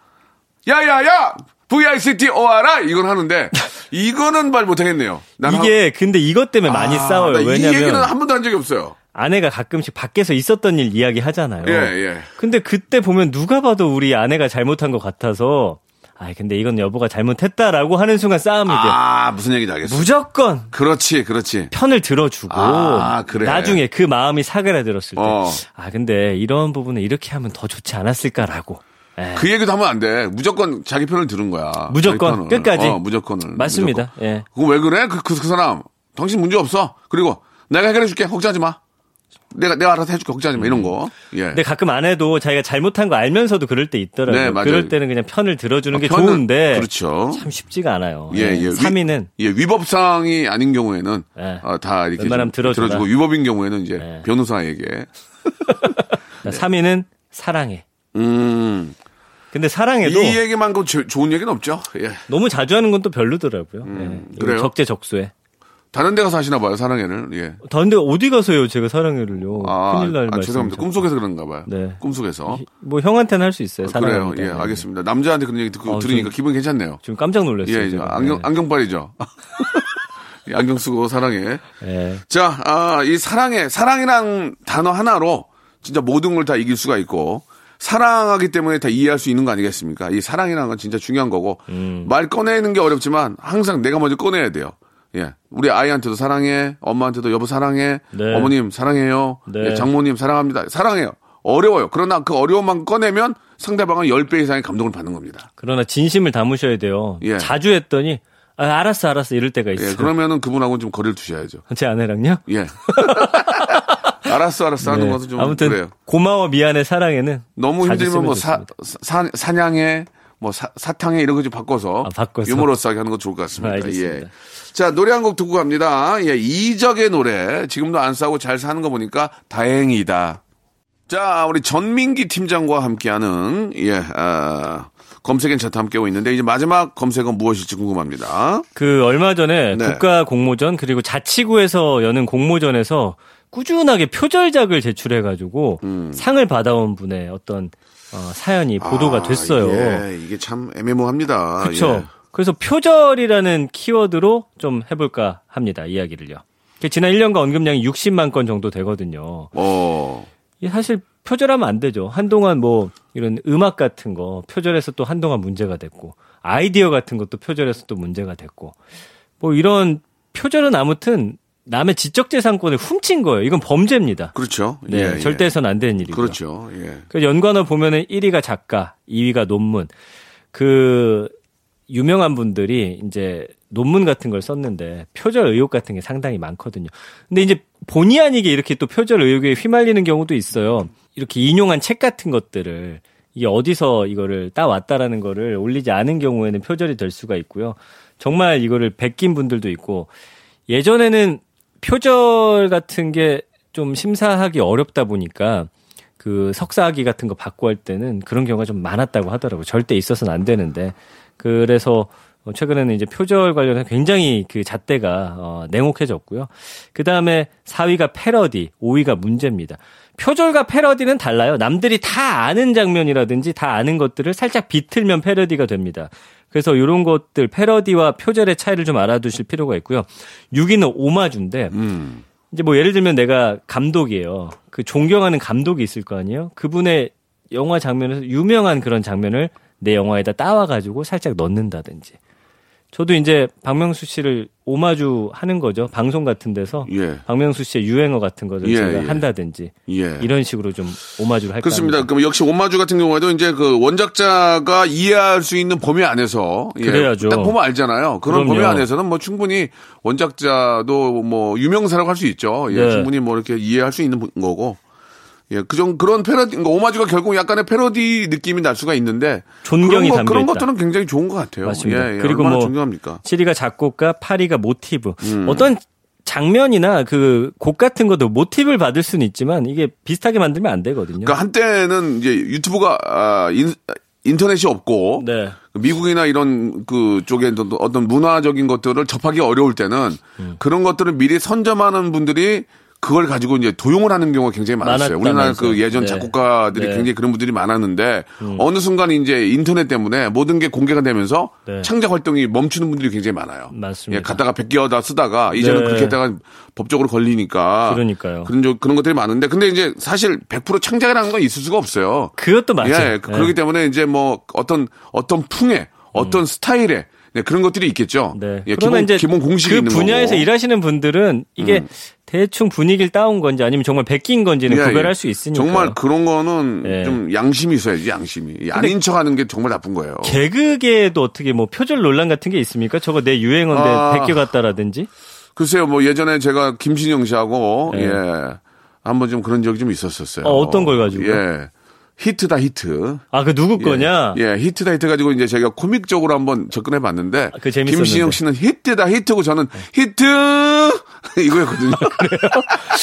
Speaker 2: 야야야! VICT ORI! 이건 하는데, 이거는 말 못하겠네요. 난
Speaker 3: 이게 근데 이것 때문에
Speaker 2: 한-
Speaker 3: 많이
Speaker 2: 아,
Speaker 3: 싸워요.
Speaker 2: 나이 얘기는
Speaker 3: 왜냐면
Speaker 2: 한 번도 한 적이 없어요.
Speaker 3: 아내가 가끔씩 밖에서 있었던 일 이야기 하잖아요.
Speaker 2: 예, 예.
Speaker 3: 근데 그때 보면 누가 봐도 우리 아내가 잘못한 것 같아서 아 근데 이건 여보가 잘못했다라고 하는 순간 싸움이 돼요.
Speaker 2: 아, 무슨 얘기인지 알겠어.
Speaker 3: 무조건
Speaker 2: 그렇지, 그렇지.
Speaker 3: 편을 들어주고
Speaker 2: 아, 그래.
Speaker 3: 나중에 그 마음이 사그라들었을 때
Speaker 2: 어.
Speaker 3: 아 근데 이런 부분은 이렇게 하면 더 좋지 않았을까라고 예.
Speaker 2: 그 얘기도 하면 안 돼. 무조건 자기 편을 들은 거야.
Speaker 3: 무조건. 끝까지.
Speaker 2: 어, 무조건을.
Speaker 3: 맞습니다.
Speaker 2: 무조건.
Speaker 3: 예.
Speaker 2: 그거 왜 그래? 그, 그, 그 사람. 당신 문제 없어. 그리고 내가 해결해 줄게. 걱정하지 마. 내가, 내가 알아서 해줄게. 걱정하지 마. 이런 거. 예.
Speaker 3: 근데 가끔 아내도 자기가 잘못한 거 알면서도 그럴 때 있더라고요.
Speaker 2: 네, 맞아요.
Speaker 3: 그럴 때는 그냥 편을 들어주는 게
Speaker 2: 아, 편은-
Speaker 3: 좋은데
Speaker 2: 그렇죠.
Speaker 3: 참 쉽지가 않아요.
Speaker 2: 예, 예.
Speaker 3: 3위는
Speaker 2: 위, 예, 위법상이 아닌 경우에는
Speaker 3: 예.
Speaker 2: 어, 다 이렇게. 들어주고 위법인 경우에는 이제
Speaker 3: 예.
Speaker 2: 변호사에게 [laughs]
Speaker 3: 3위는 사랑해.
Speaker 2: 음.
Speaker 3: 근데 사랑해도
Speaker 2: 이 얘기만큼 조- 좋은 얘기는 없죠. 예.
Speaker 3: 너무 자주 하는 건 또 별로더라고요. 예.
Speaker 2: 음, 그래요?
Speaker 3: 적재적소에.
Speaker 2: 다른 데 가서 하시나 봐요, 사랑해를. 예.
Speaker 3: 다른 데 어디 가서요, 제가 사랑해를요.
Speaker 2: 아,
Speaker 3: 큰일 날
Speaker 2: 아. 죄송합니다. 꿈속에서 그런가 봐요.
Speaker 3: 네.
Speaker 2: 꿈속에서.
Speaker 3: 뭐 형한테는 할 수 있어요.
Speaker 2: 아, 그래요. 예,
Speaker 3: 네.
Speaker 2: 알겠습니다. 남자한테 그런 얘기 듣고
Speaker 3: 어,
Speaker 2: 들으니까
Speaker 3: 좀-
Speaker 2: 기분 괜찮네요.
Speaker 3: 지금 깜짝 놀랐어요.
Speaker 2: 예,
Speaker 3: 제가.
Speaker 2: 안경,
Speaker 3: 네.
Speaker 2: 안경빨이죠. [laughs] 예, 안경 쓰고 사랑해.
Speaker 3: 예.
Speaker 2: 자, 아, 이 사랑해, 사랑이란 단어 하나로 진짜 모든 걸 다 이길 수가 있고, 사랑하기 때문에 다 이해할 수 있는 거 아니겠습니까? 이 사랑이라는 건 진짜 중요한 거고,
Speaker 3: 음.
Speaker 2: 말 꺼내는 게 어렵지만 항상 내가 먼저 꺼내야 돼요. 예. 우리 아이한테도 사랑해, 엄마한테도 여보 사랑해,
Speaker 3: 네.
Speaker 2: 어머님 사랑해요,
Speaker 3: 네.
Speaker 2: 예, 장모님 사랑합니다. 사랑해요. 어려워요. 그러나 그 어려움만 꺼내면 상대방은 10배 이상의 감동을 받는 겁니다.
Speaker 3: 그러나 진심을 담으셔야 돼요.
Speaker 2: 예.
Speaker 3: 자주 했더니 아, 알았어, 알았어 이럴 때가 있어요.
Speaker 2: 예, 그러면은 그분하고는 좀 거리를 두셔야죠.
Speaker 3: 제 아내랑요.
Speaker 2: 예. [laughs] 알았어, 알았어 하는
Speaker 3: 네.
Speaker 2: 것은 좀
Speaker 3: 아무튼
Speaker 2: 그래요.
Speaker 3: 고마워 미안해 사랑해는
Speaker 2: 너무 힘들면 뭐 사. 사, 사냥해, 뭐 사, 사탕해 이런 거 좀 바꿔서,
Speaker 3: 아, 바꿔서.
Speaker 2: 유머러스하게 하는 거 좋을 것 같습니다.
Speaker 3: 알겠습니다.
Speaker 2: 예. 자, 노래 한 곡 듣고 갑니다. 예, 이적의 노래. 지금도 안 싸우고 잘 사는 거 보니까 다행이다. 자, 우리 전민기 팀장과 함께하는, 예, 아, 검색엔 차트 함께하고 있는데, 이제 마지막 검색은 무엇일지 궁금합니다.
Speaker 3: 그 얼마 전에
Speaker 2: 네.
Speaker 3: 국가 공모전 그리고 자치구에서 여는 공모전에서 꾸준하게 표절작을 제출해가지고
Speaker 2: 음.
Speaker 3: 상을 받아온 분의 어떤 어, 사연이 보도가
Speaker 2: 아,
Speaker 3: 됐어요.
Speaker 2: 예, 이게 참 애매모호합니다.
Speaker 3: 그렇죠.
Speaker 2: 예.
Speaker 3: 그래서 표절이라는 키워드로 좀 해볼까 합니다. 이야기를요. 그 지난 1년간 언급량이 60만 건 정도 되거든요.
Speaker 2: 어,
Speaker 3: 사실 표절하면 안 되죠. 한동안 뭐 이런 음악 같은 거 표절해서 또 한동안 문제가 됐고 아이디어 같은 것도 표절해서 또 문제가 됐고 뭐 이런 표절은 아무튼 남의 지적재산권을 훔친 거예요. 이건 범죄입니다.
Speaker 2: 그렇죠.
Speaker 3: 네,
Speaker 2: 예, 예.
Speaker 3: 절대 해서는 안 되는 일이고요.
Speaker 2: 그렇죠. 예.
Speaker 3: 그 연관어 보면은 1위가 작가, 2위가 논문. 그 유명한 분들이 이제 논문 같은 걸 썼는데 표절 의혹 같은 게 상당히 많거든요. 근데 이제 본의 아니게 이렇게 또 표절 의혹에 휘말리는 경우도 있어요. 이렇게 인용한 책 같은 것들을 이게 어디서 이거를 따왔다라는 거를 올리지 않은 경우에는 표절이 될 수가 있고요. 정말 이거를 베낀 분들도 있고 예전에는 표절 같은 게 좀 심사하기 어렵다 보니까 그 석사학위 같은 거 받고 할 때는 그런 경우가 좀 많았다고 하더라고요. 절대 있어서는 안 되는데. 그래서 어, 최근에는 이제 표절 관련해서 굉장히 그 잣대가 어, 냉혹해졌고요. 그 다음에 4위가 패러디, 5위가 문제입니다. 표절과 패러디는 달라요. 남들이 다 아는 장면이라든지 다 아는 것들을 살짝 비틀면 패러디가 됩니다. 그래서 이런 것들 패러디와 표절의 차이를 좀 알아두실 필요가 있고요. 6위는 오마주인데
Speaker 2: 음.
Speaker 3: 이제 뭐 예를 들면 내가 감독이에요. 그 존경하는 감독이 있을 거 아니에요. 그분의 영화 장면에서 유명한 그런 장면을 내 영화에다 따와가지고 살짝 넣는다든지. 저도 이제 박명수 씨를 오마주 하는 거죠. 방송 같은 데서
Speaker 2: 예.
Speaker 3: 박명수 씨의 유행어 같은 것을
Speaker 2: 예,
Speaker 3: 제가
Speaker 2: 예.
Speaker 3: 한다든지
Speaker 2: 예.
Speaker 3: 이런 식으로 좀 오마주를 할까
Speaker 2: 그렇습니다.
Speaker 3: 합니다.
Speaker 2: 그럼 역시 온마주 같은 경우에도 이제 그 원작자가 이해할 수 있는 범위 안에서 예,
Speaker 3: 그래야죠.
Speaker 2: 딱 보면 알잖아요. 그런
Speaker 3: 그럼요.
Speaker 2: 범위 안에서는 뭐 충분히 원작자도 뭐 유명사라고 할 수 있죠. 예,
Speaker 3: 네.
Speaker 2: 충분히 뭐 이렇게 이해할 수 있는 거고. 예, 그정 그런 패러디, 그러니까 오마주가 결국 약간의 패러디 느낌이 날 수가 있는데
Speaker 3: 존경이
Speaker 2: 그런, 거, 그런. 것들은 굉장히 좋은 것 같아요.
Speaker 3: 맞습니다.
Speaker 2: 예, 예,
Speaker 3: 그리고
Speaker 2: 얼마나
Speaker 3: 뭐
Speaker 2: 존경합니까?
Speaker 3: 7위가 작곡가, 8위가 모티브.
Speaker 2: 음.
Speaker 3: 어떤 장면이나 그 곡 같은 것도 모티브를 받을 수는 있지만 이게 비슷하게 만들면 안 되거든요.
Speaker 2: 그러니까 한때는 이제 유튜브가 아, 인, 인터넷이 없고
Speaker 3: 네.
Speaker 2: 미국이나 이런 그 쪽에 어떤- 어떤 문화적인 것들을 접하기 어려울 때는
Speaker 3: 음.
Speaker 2: 그런 것들을 미리 선점하는 분들이 그걸 가지고 이제 도용을 하는 경우가 굉장히 많았어요. 우리나라. 그 예전
Speaker 3: 네.
Speaker 2: 작곡가들이
Speaker 3: 네. 음.
Speaker 2: 굉장히 그런 분들이 많았는데 어느 순간 이제 인터넷 때문에 모든 게 공개가 되면서
Speaker 3: 네.
Speaker 2: 창작 활동이 멈추는 분들이 굉장히 많아요.
Speaker 3: 맞습니다.
Speaker 2: 예, 갖다가 베껴다 쓰다가 이제는
Speaker 3: 네.
Speaker 2: 그렇게 했다가 법적으로 걸리니까
Speaker 3: 그러니까요.
Speaker 2: 그런 조- 그런 것들이 많은데 근데 이제 사실 100% 창작이라는 건 있을 수가 없어요.
Speaker 3: 그것도 맞죠.
Speaker 2: 예, 그- 그렇기 때문에 이제 뭐 어떤 어떤 풍의 어떤 스타일의 네, 그런 것들이 있겠죠.
Speaker 3: 네.
Speaker 2: 예,
Speaker 3: 그러면
Speaker 2: 기본,
Speaker 3: 이제
Speaker 2: 기본 공식이
Speaker 3: 그
Speaker 2: 있는
Speaker 3: 분야에서
Speaker 2: 거고.
Speaker 3: 일하시는 분들은 이게
Speaker 2: 음.
Speaker 3: 대충 분위기를 따온 건지 아니면 정말 베낀 건지는
Speaker 2: 예,
Speaker 3: 구별할
Speaker 2: 예.
Speaker 3: 수 있으니까.
Speaker 2: 정말 그런 거는
Speaker 3: 예.
Speaker 2: 좀 양심이 있어야지 양심이. 이 아닌 척하는 게 정말 나쁜 거예요.
Speaker 3: 개그계에도 어떻게 뭐 표절 논란 같은 게 있습니까? 저거 내 유행어인데
Speaker 2: 아.
Speaker 3: 베껴갔다라든지.
Speaker 2: 글쎄요, 뭐 예전에 제가 김신영 씨하고
Speaker 3: 예.
Speaker 2: 예 한번 좀 그런 적이 좀 있었었어요.
Speaker 3: 어, 어떤 걸 가지고요?
Speaker 2: 예. 히트다 히트.
Speaker 3: 아, 그 누구
Speaker 2: 예.
Speaker 3: 거냐?
Speaker 2: 예, 히트다 히트 가지고 이제 제가 코믹적으로 한번 접근해 봤는데
Speaker 3: 아, 그.
Speaker 2: 김신영 씨는 히트다 히트고 저는 히트 [laughs] 이거였거든요.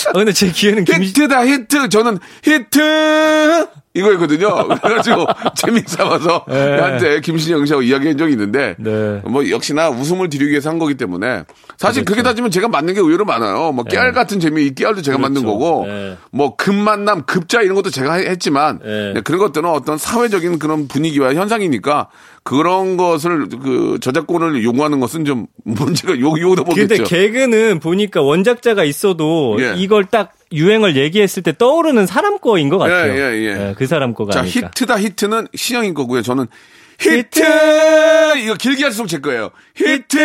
Speaker 3: 아, 근데 제 기회는 김
Speaker 2: 히트다 히트 저는 히트 이거였거든요. [laughs] 그래가지고 재미 삼아서
Speaker 3: 네.
Speaker 2: 한때 김신영 씨하고 이야기한 적이 있는데
Speaker 3: 네.
Speaker 2: 뭐 역시나 웃음을 드리기 위해서 한 거기 때문에 사실 그렇게 따지면 제가 만든 게 의외로 많아요. 뭐 깨알 같은 재미 이 깨알도 제가 만든
Speaker 3: 그렇죠.
Speaker 2: 거고
Speaker 3: 네.
Speaker 2: 뭐 급만남 급자 이런 것도 제가 했지만
Speaker 3: 네.
Speaker 2: 네, 그런 것들은 어떤 사회적인 그런 분위기와 현상이니까 그런 것을 그 저작권을 요구하는 것은 좀 [laughs] 문제가 요 요도
Speaker 3: 근데
Speaker 2: 보겠죠.
Speaker 3: 개그는 보니까 원작자가 있어도
Speaker 2: 예.
Speaker 3: 이걸 딱 유행을 얘기했을 때 떠오르는 사람 거인 것 같아요.
Speaker 2: 예, 예, 예.
Speaker 3: 그 사람 거가
Speaker 2: 자,
Speaker 3: 아닐까.
Speaker 2: 히트다 히트는 신영인 거고요. 저는 히트! 이거 길게 할수록 제 거예요. 히트!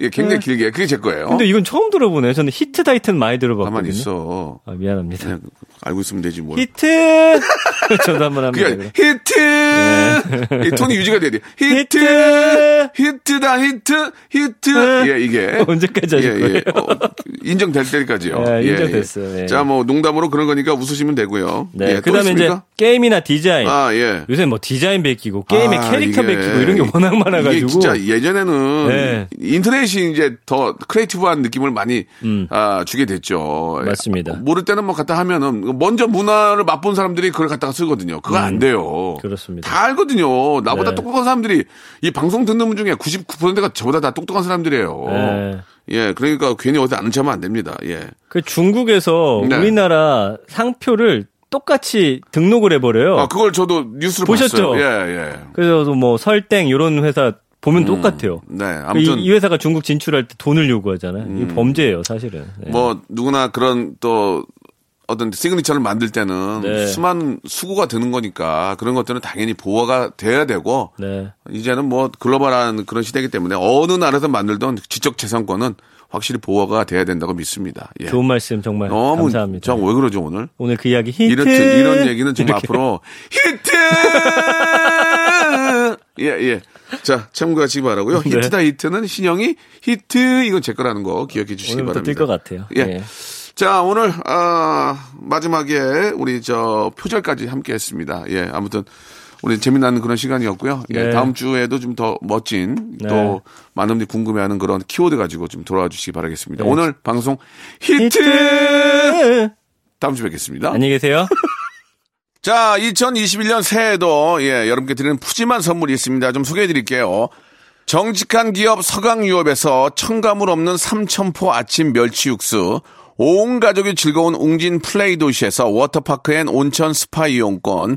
Speaker 2: 예, 굉장히 길게. 그게 제 거예요.
Speaker 3: 네. 근데 이건 처음 들어보네요. 저는 히트다 히트는 많이 들어봤거든요.
Speaker 2: 가만히 있어.
Speaker 3: 아, 미안합니다.
Speaker 2: 알고 있으면 되지 뭐.
Speaker 3: 히트! [laughs] 저도 한번 합니다. 그럼.
Speaker 2: 히트! 이 톤이 유지가 돼야 돼. 히트!
Speaker 3: 히트!
Speaker 2: 히트다 히트! 히트!
Speaker 3: 네.
Speaker 2: 예, 이게. [laughs]
Speaker 3: 언제까지 하실 거예요?
Speaker 2: 어, 인정될 때까지요.
Speaker 3: 예,
Speaker 2: 예,
Speaker 3: 인정됐어요.
Speaker 2: 예.
Speaker 3: 예.
Speaker 2: 자, 뭐 농담으로 그런 거니까 웃으시면 되고요.
Speaker 3: 네.
Speaker 2: 예, 또
Speaker 3: 그다음에 이제? 게임이나 디자인.
Speaker 2: 아, 예.
Speaker 3: 요새 뭐 디자인 베끼고 게임의
Speaker 2: 아,
Speaker 3: 캐릭터
Speaker 2: 이게-
Speaker 3: 베끼고 이런 게 워낙 많아가지고.
Speaker 2: 진짜 예전에는
Speaker 3: 네.
Speaker 2: 인터넷이 이제 더 creative한 느낌을 많이 아, 주게 됐죠.
Speaker 3: 음. 맞습니다.
Speaker 2: 모를 때는 뭐 갖다 하면은 먼저 문화를 맛본 사람들이 그걸 갖다가 쓰거든요. 그거 안 돼요.
Speaker 3: 음. 그렇습니다.
Speaker 2: 다 알거든요. 나보다
Speaker 3: 네.
Speaker 2: 똑똑한 사람들이 이 방송 듣는 분 중에 99%가 저보다 다 똑똑한 사람들이에요.
Speaker 3: 네.
Speaker 2: 예, 그러니까 괜히 어디 아는 척하면 안 됩니다. 예.
Speaker 3: 그 중국에서
Speaker 2: 네.
Speaker 3: 우리나라 상표를 똑같이 등록을 해버려요.
Speaker 2: 아, 그걸 저도 뉴스로
Speaker 3: 보셨죠?
Speaker 2: 봤어요. 예, 예.
Speaker 3: 그래서 뭐 설땡 이런 회사 보면 똑같아요.
Speaker 2: 네,
Speaker 3: 이,
Speaker 2: 아무튼
Speaker 3: 이 회사가 중국 진출할 때 돈을 요구하잖아요. 이게 범죄예요, 사실은. 네.
Speaker 2: 뭐 누구나 그런 또 어떤 시그니처를 만들 때는
Speaker 3: 네.
Speaker 2: 수많은 수고가 드는 거니까 그런 것들은 당연히 보호가 돼야 되고
Speaker 3: 네.
Speaker 2: 이제는 뭐 글로벌한 그런 시대이기 때문에 어느 나라에서 만들던 지적 재산권은 확실히 보호가 돼야 된다고 믿습니다. 예.
Speaker 3: 좋은 말씀 정말
Speaker 2: 너무
Speaker 3: 감사합니다.
Speaker 2: 저 왜 그러죠 오늘?
Speaker 3: 오늘 그 이야기 히트
Speaker 2: 이런 이런 얘기는 좀
Speaker 3: 이렇게.
Speaker 2: 앞으로 히트 [laughs] 예 예. 자 참고하시기 바라고요.
Speaker 3: 네.
Speaker 2: 히트다 히트는 신영이 히트 이건 제 거라는 거 기억해 주시기 바랍니다.
Speaker 3: 뜰 것 같아요.
Speaker 2: 예.
Speaker 3: 예.
Speaker 2: 자, 오늘, 아, 마지막에 우리 저 표절까지 함께 했습니다. 예, 아무튼 우리 재미나는 그런 시간이었고요. 예,
Speaker 3: 네.
Speaker 2: 다음 주에도 좀 더 멋진
Speaker 3: 네.
Speaker 2: 또 많은 분들이 궁금해하는 그런 키워드 가지고 좀 돌아와 주시기 바라겠습니다.
Speaker 3: 네.
Speaker 2: 오늘 방송 히트!
Speaker 3: 히트
Speaker 2: 다음 주에 뵙겠습니다.
Speaker 3: 안녕히 계세요. [laughs]
Speaker 2: 자, 2021년 새해에도 예, 여러분께 드리는 푸짐한 선물이 있습니다. 좀 소개해 드릴게요. 정직한 기업 서강유업에서 첨가물 없는 삼천포 아침 멸치 육수, 온 가족이 즐거운 웅진 플레이 도시에서 워터파크 and 온천 스파 이용권,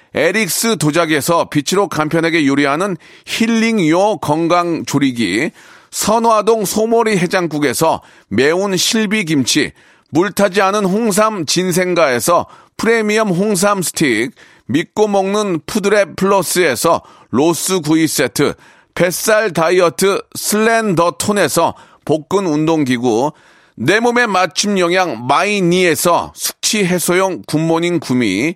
Speaker 2: 에릭스 도자기에서 빛으로 간편하게 요리하는 힐링요 건강 조리기, 선화동 소머리 해장국에서 매운 실비김치, 물타지 않은 홍삼 진생가에서 프리미엄 홍삼 스틱, 믿고 먹는 푸드랩 플러스에서 로스 구이 세트, 뱃살 다이어트 슬렌더 톤에서 복근 운동기구, 내 몸에 맞춤 영양 마이니에서 숙취 해소용 굿모닝 구미,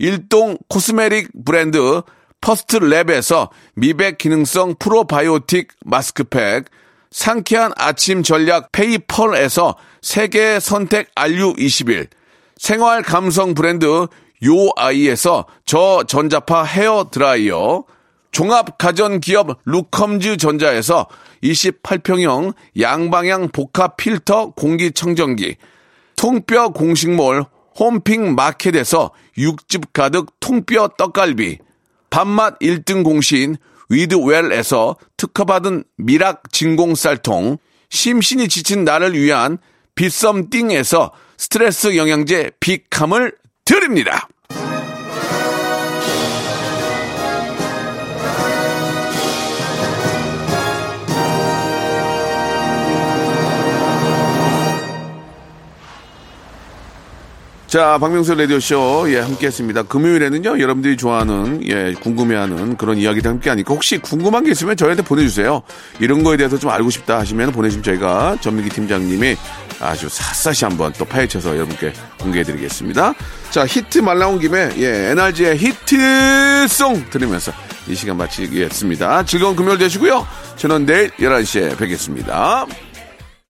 Speaker 2: 일동 cosmetic 브랜드 퍼스트 랩에서 미백 기능성 프로바이오틱 마스크팩, 상쾌한 아침 전략 페이펄에서 세계 선택 RU21, 생활 감성 브랜드 요아이에서 저전자파 헤어 드라이어, 종합 가전 기업 루컴즈 전자에서 28평형 양방향 복합 필터 공기청정기, 통뼈 공식몰 홈핑 마켓에서 육즙 가득 통뼈 떡갈비, 밥맛 1등 공신 위드웰에서 특허받은 미락 진공 쌀통, 심신이 지친 나를 위한 비썸띵에서 스트레스 영양제 비캄을 드립니다. 자, 박명수 라디오쇼, 예, 함께 했습니다. 금요일에는요, 여러분들이 좋아하는, 예, 궁금해하는 그런 이야기들 함께 하니까 혹시 궁금한 게 있으면 저희한테 보내주세요. 이런 거에 대해서 좀 알고 싶다 하시면 보내주시면 저희가 전민기 팀장님이 아주 샅샅이 한번 또 파헤쳐서 여러분께 공개해드리겠습니다. 자, 히트 말 나온 김에, 예, NRG의 히트송 들으면서 이 시간 마치겠습니다. 즐거운 금요일 되시고요. 저는 내일 11시에 뵙겠습니다.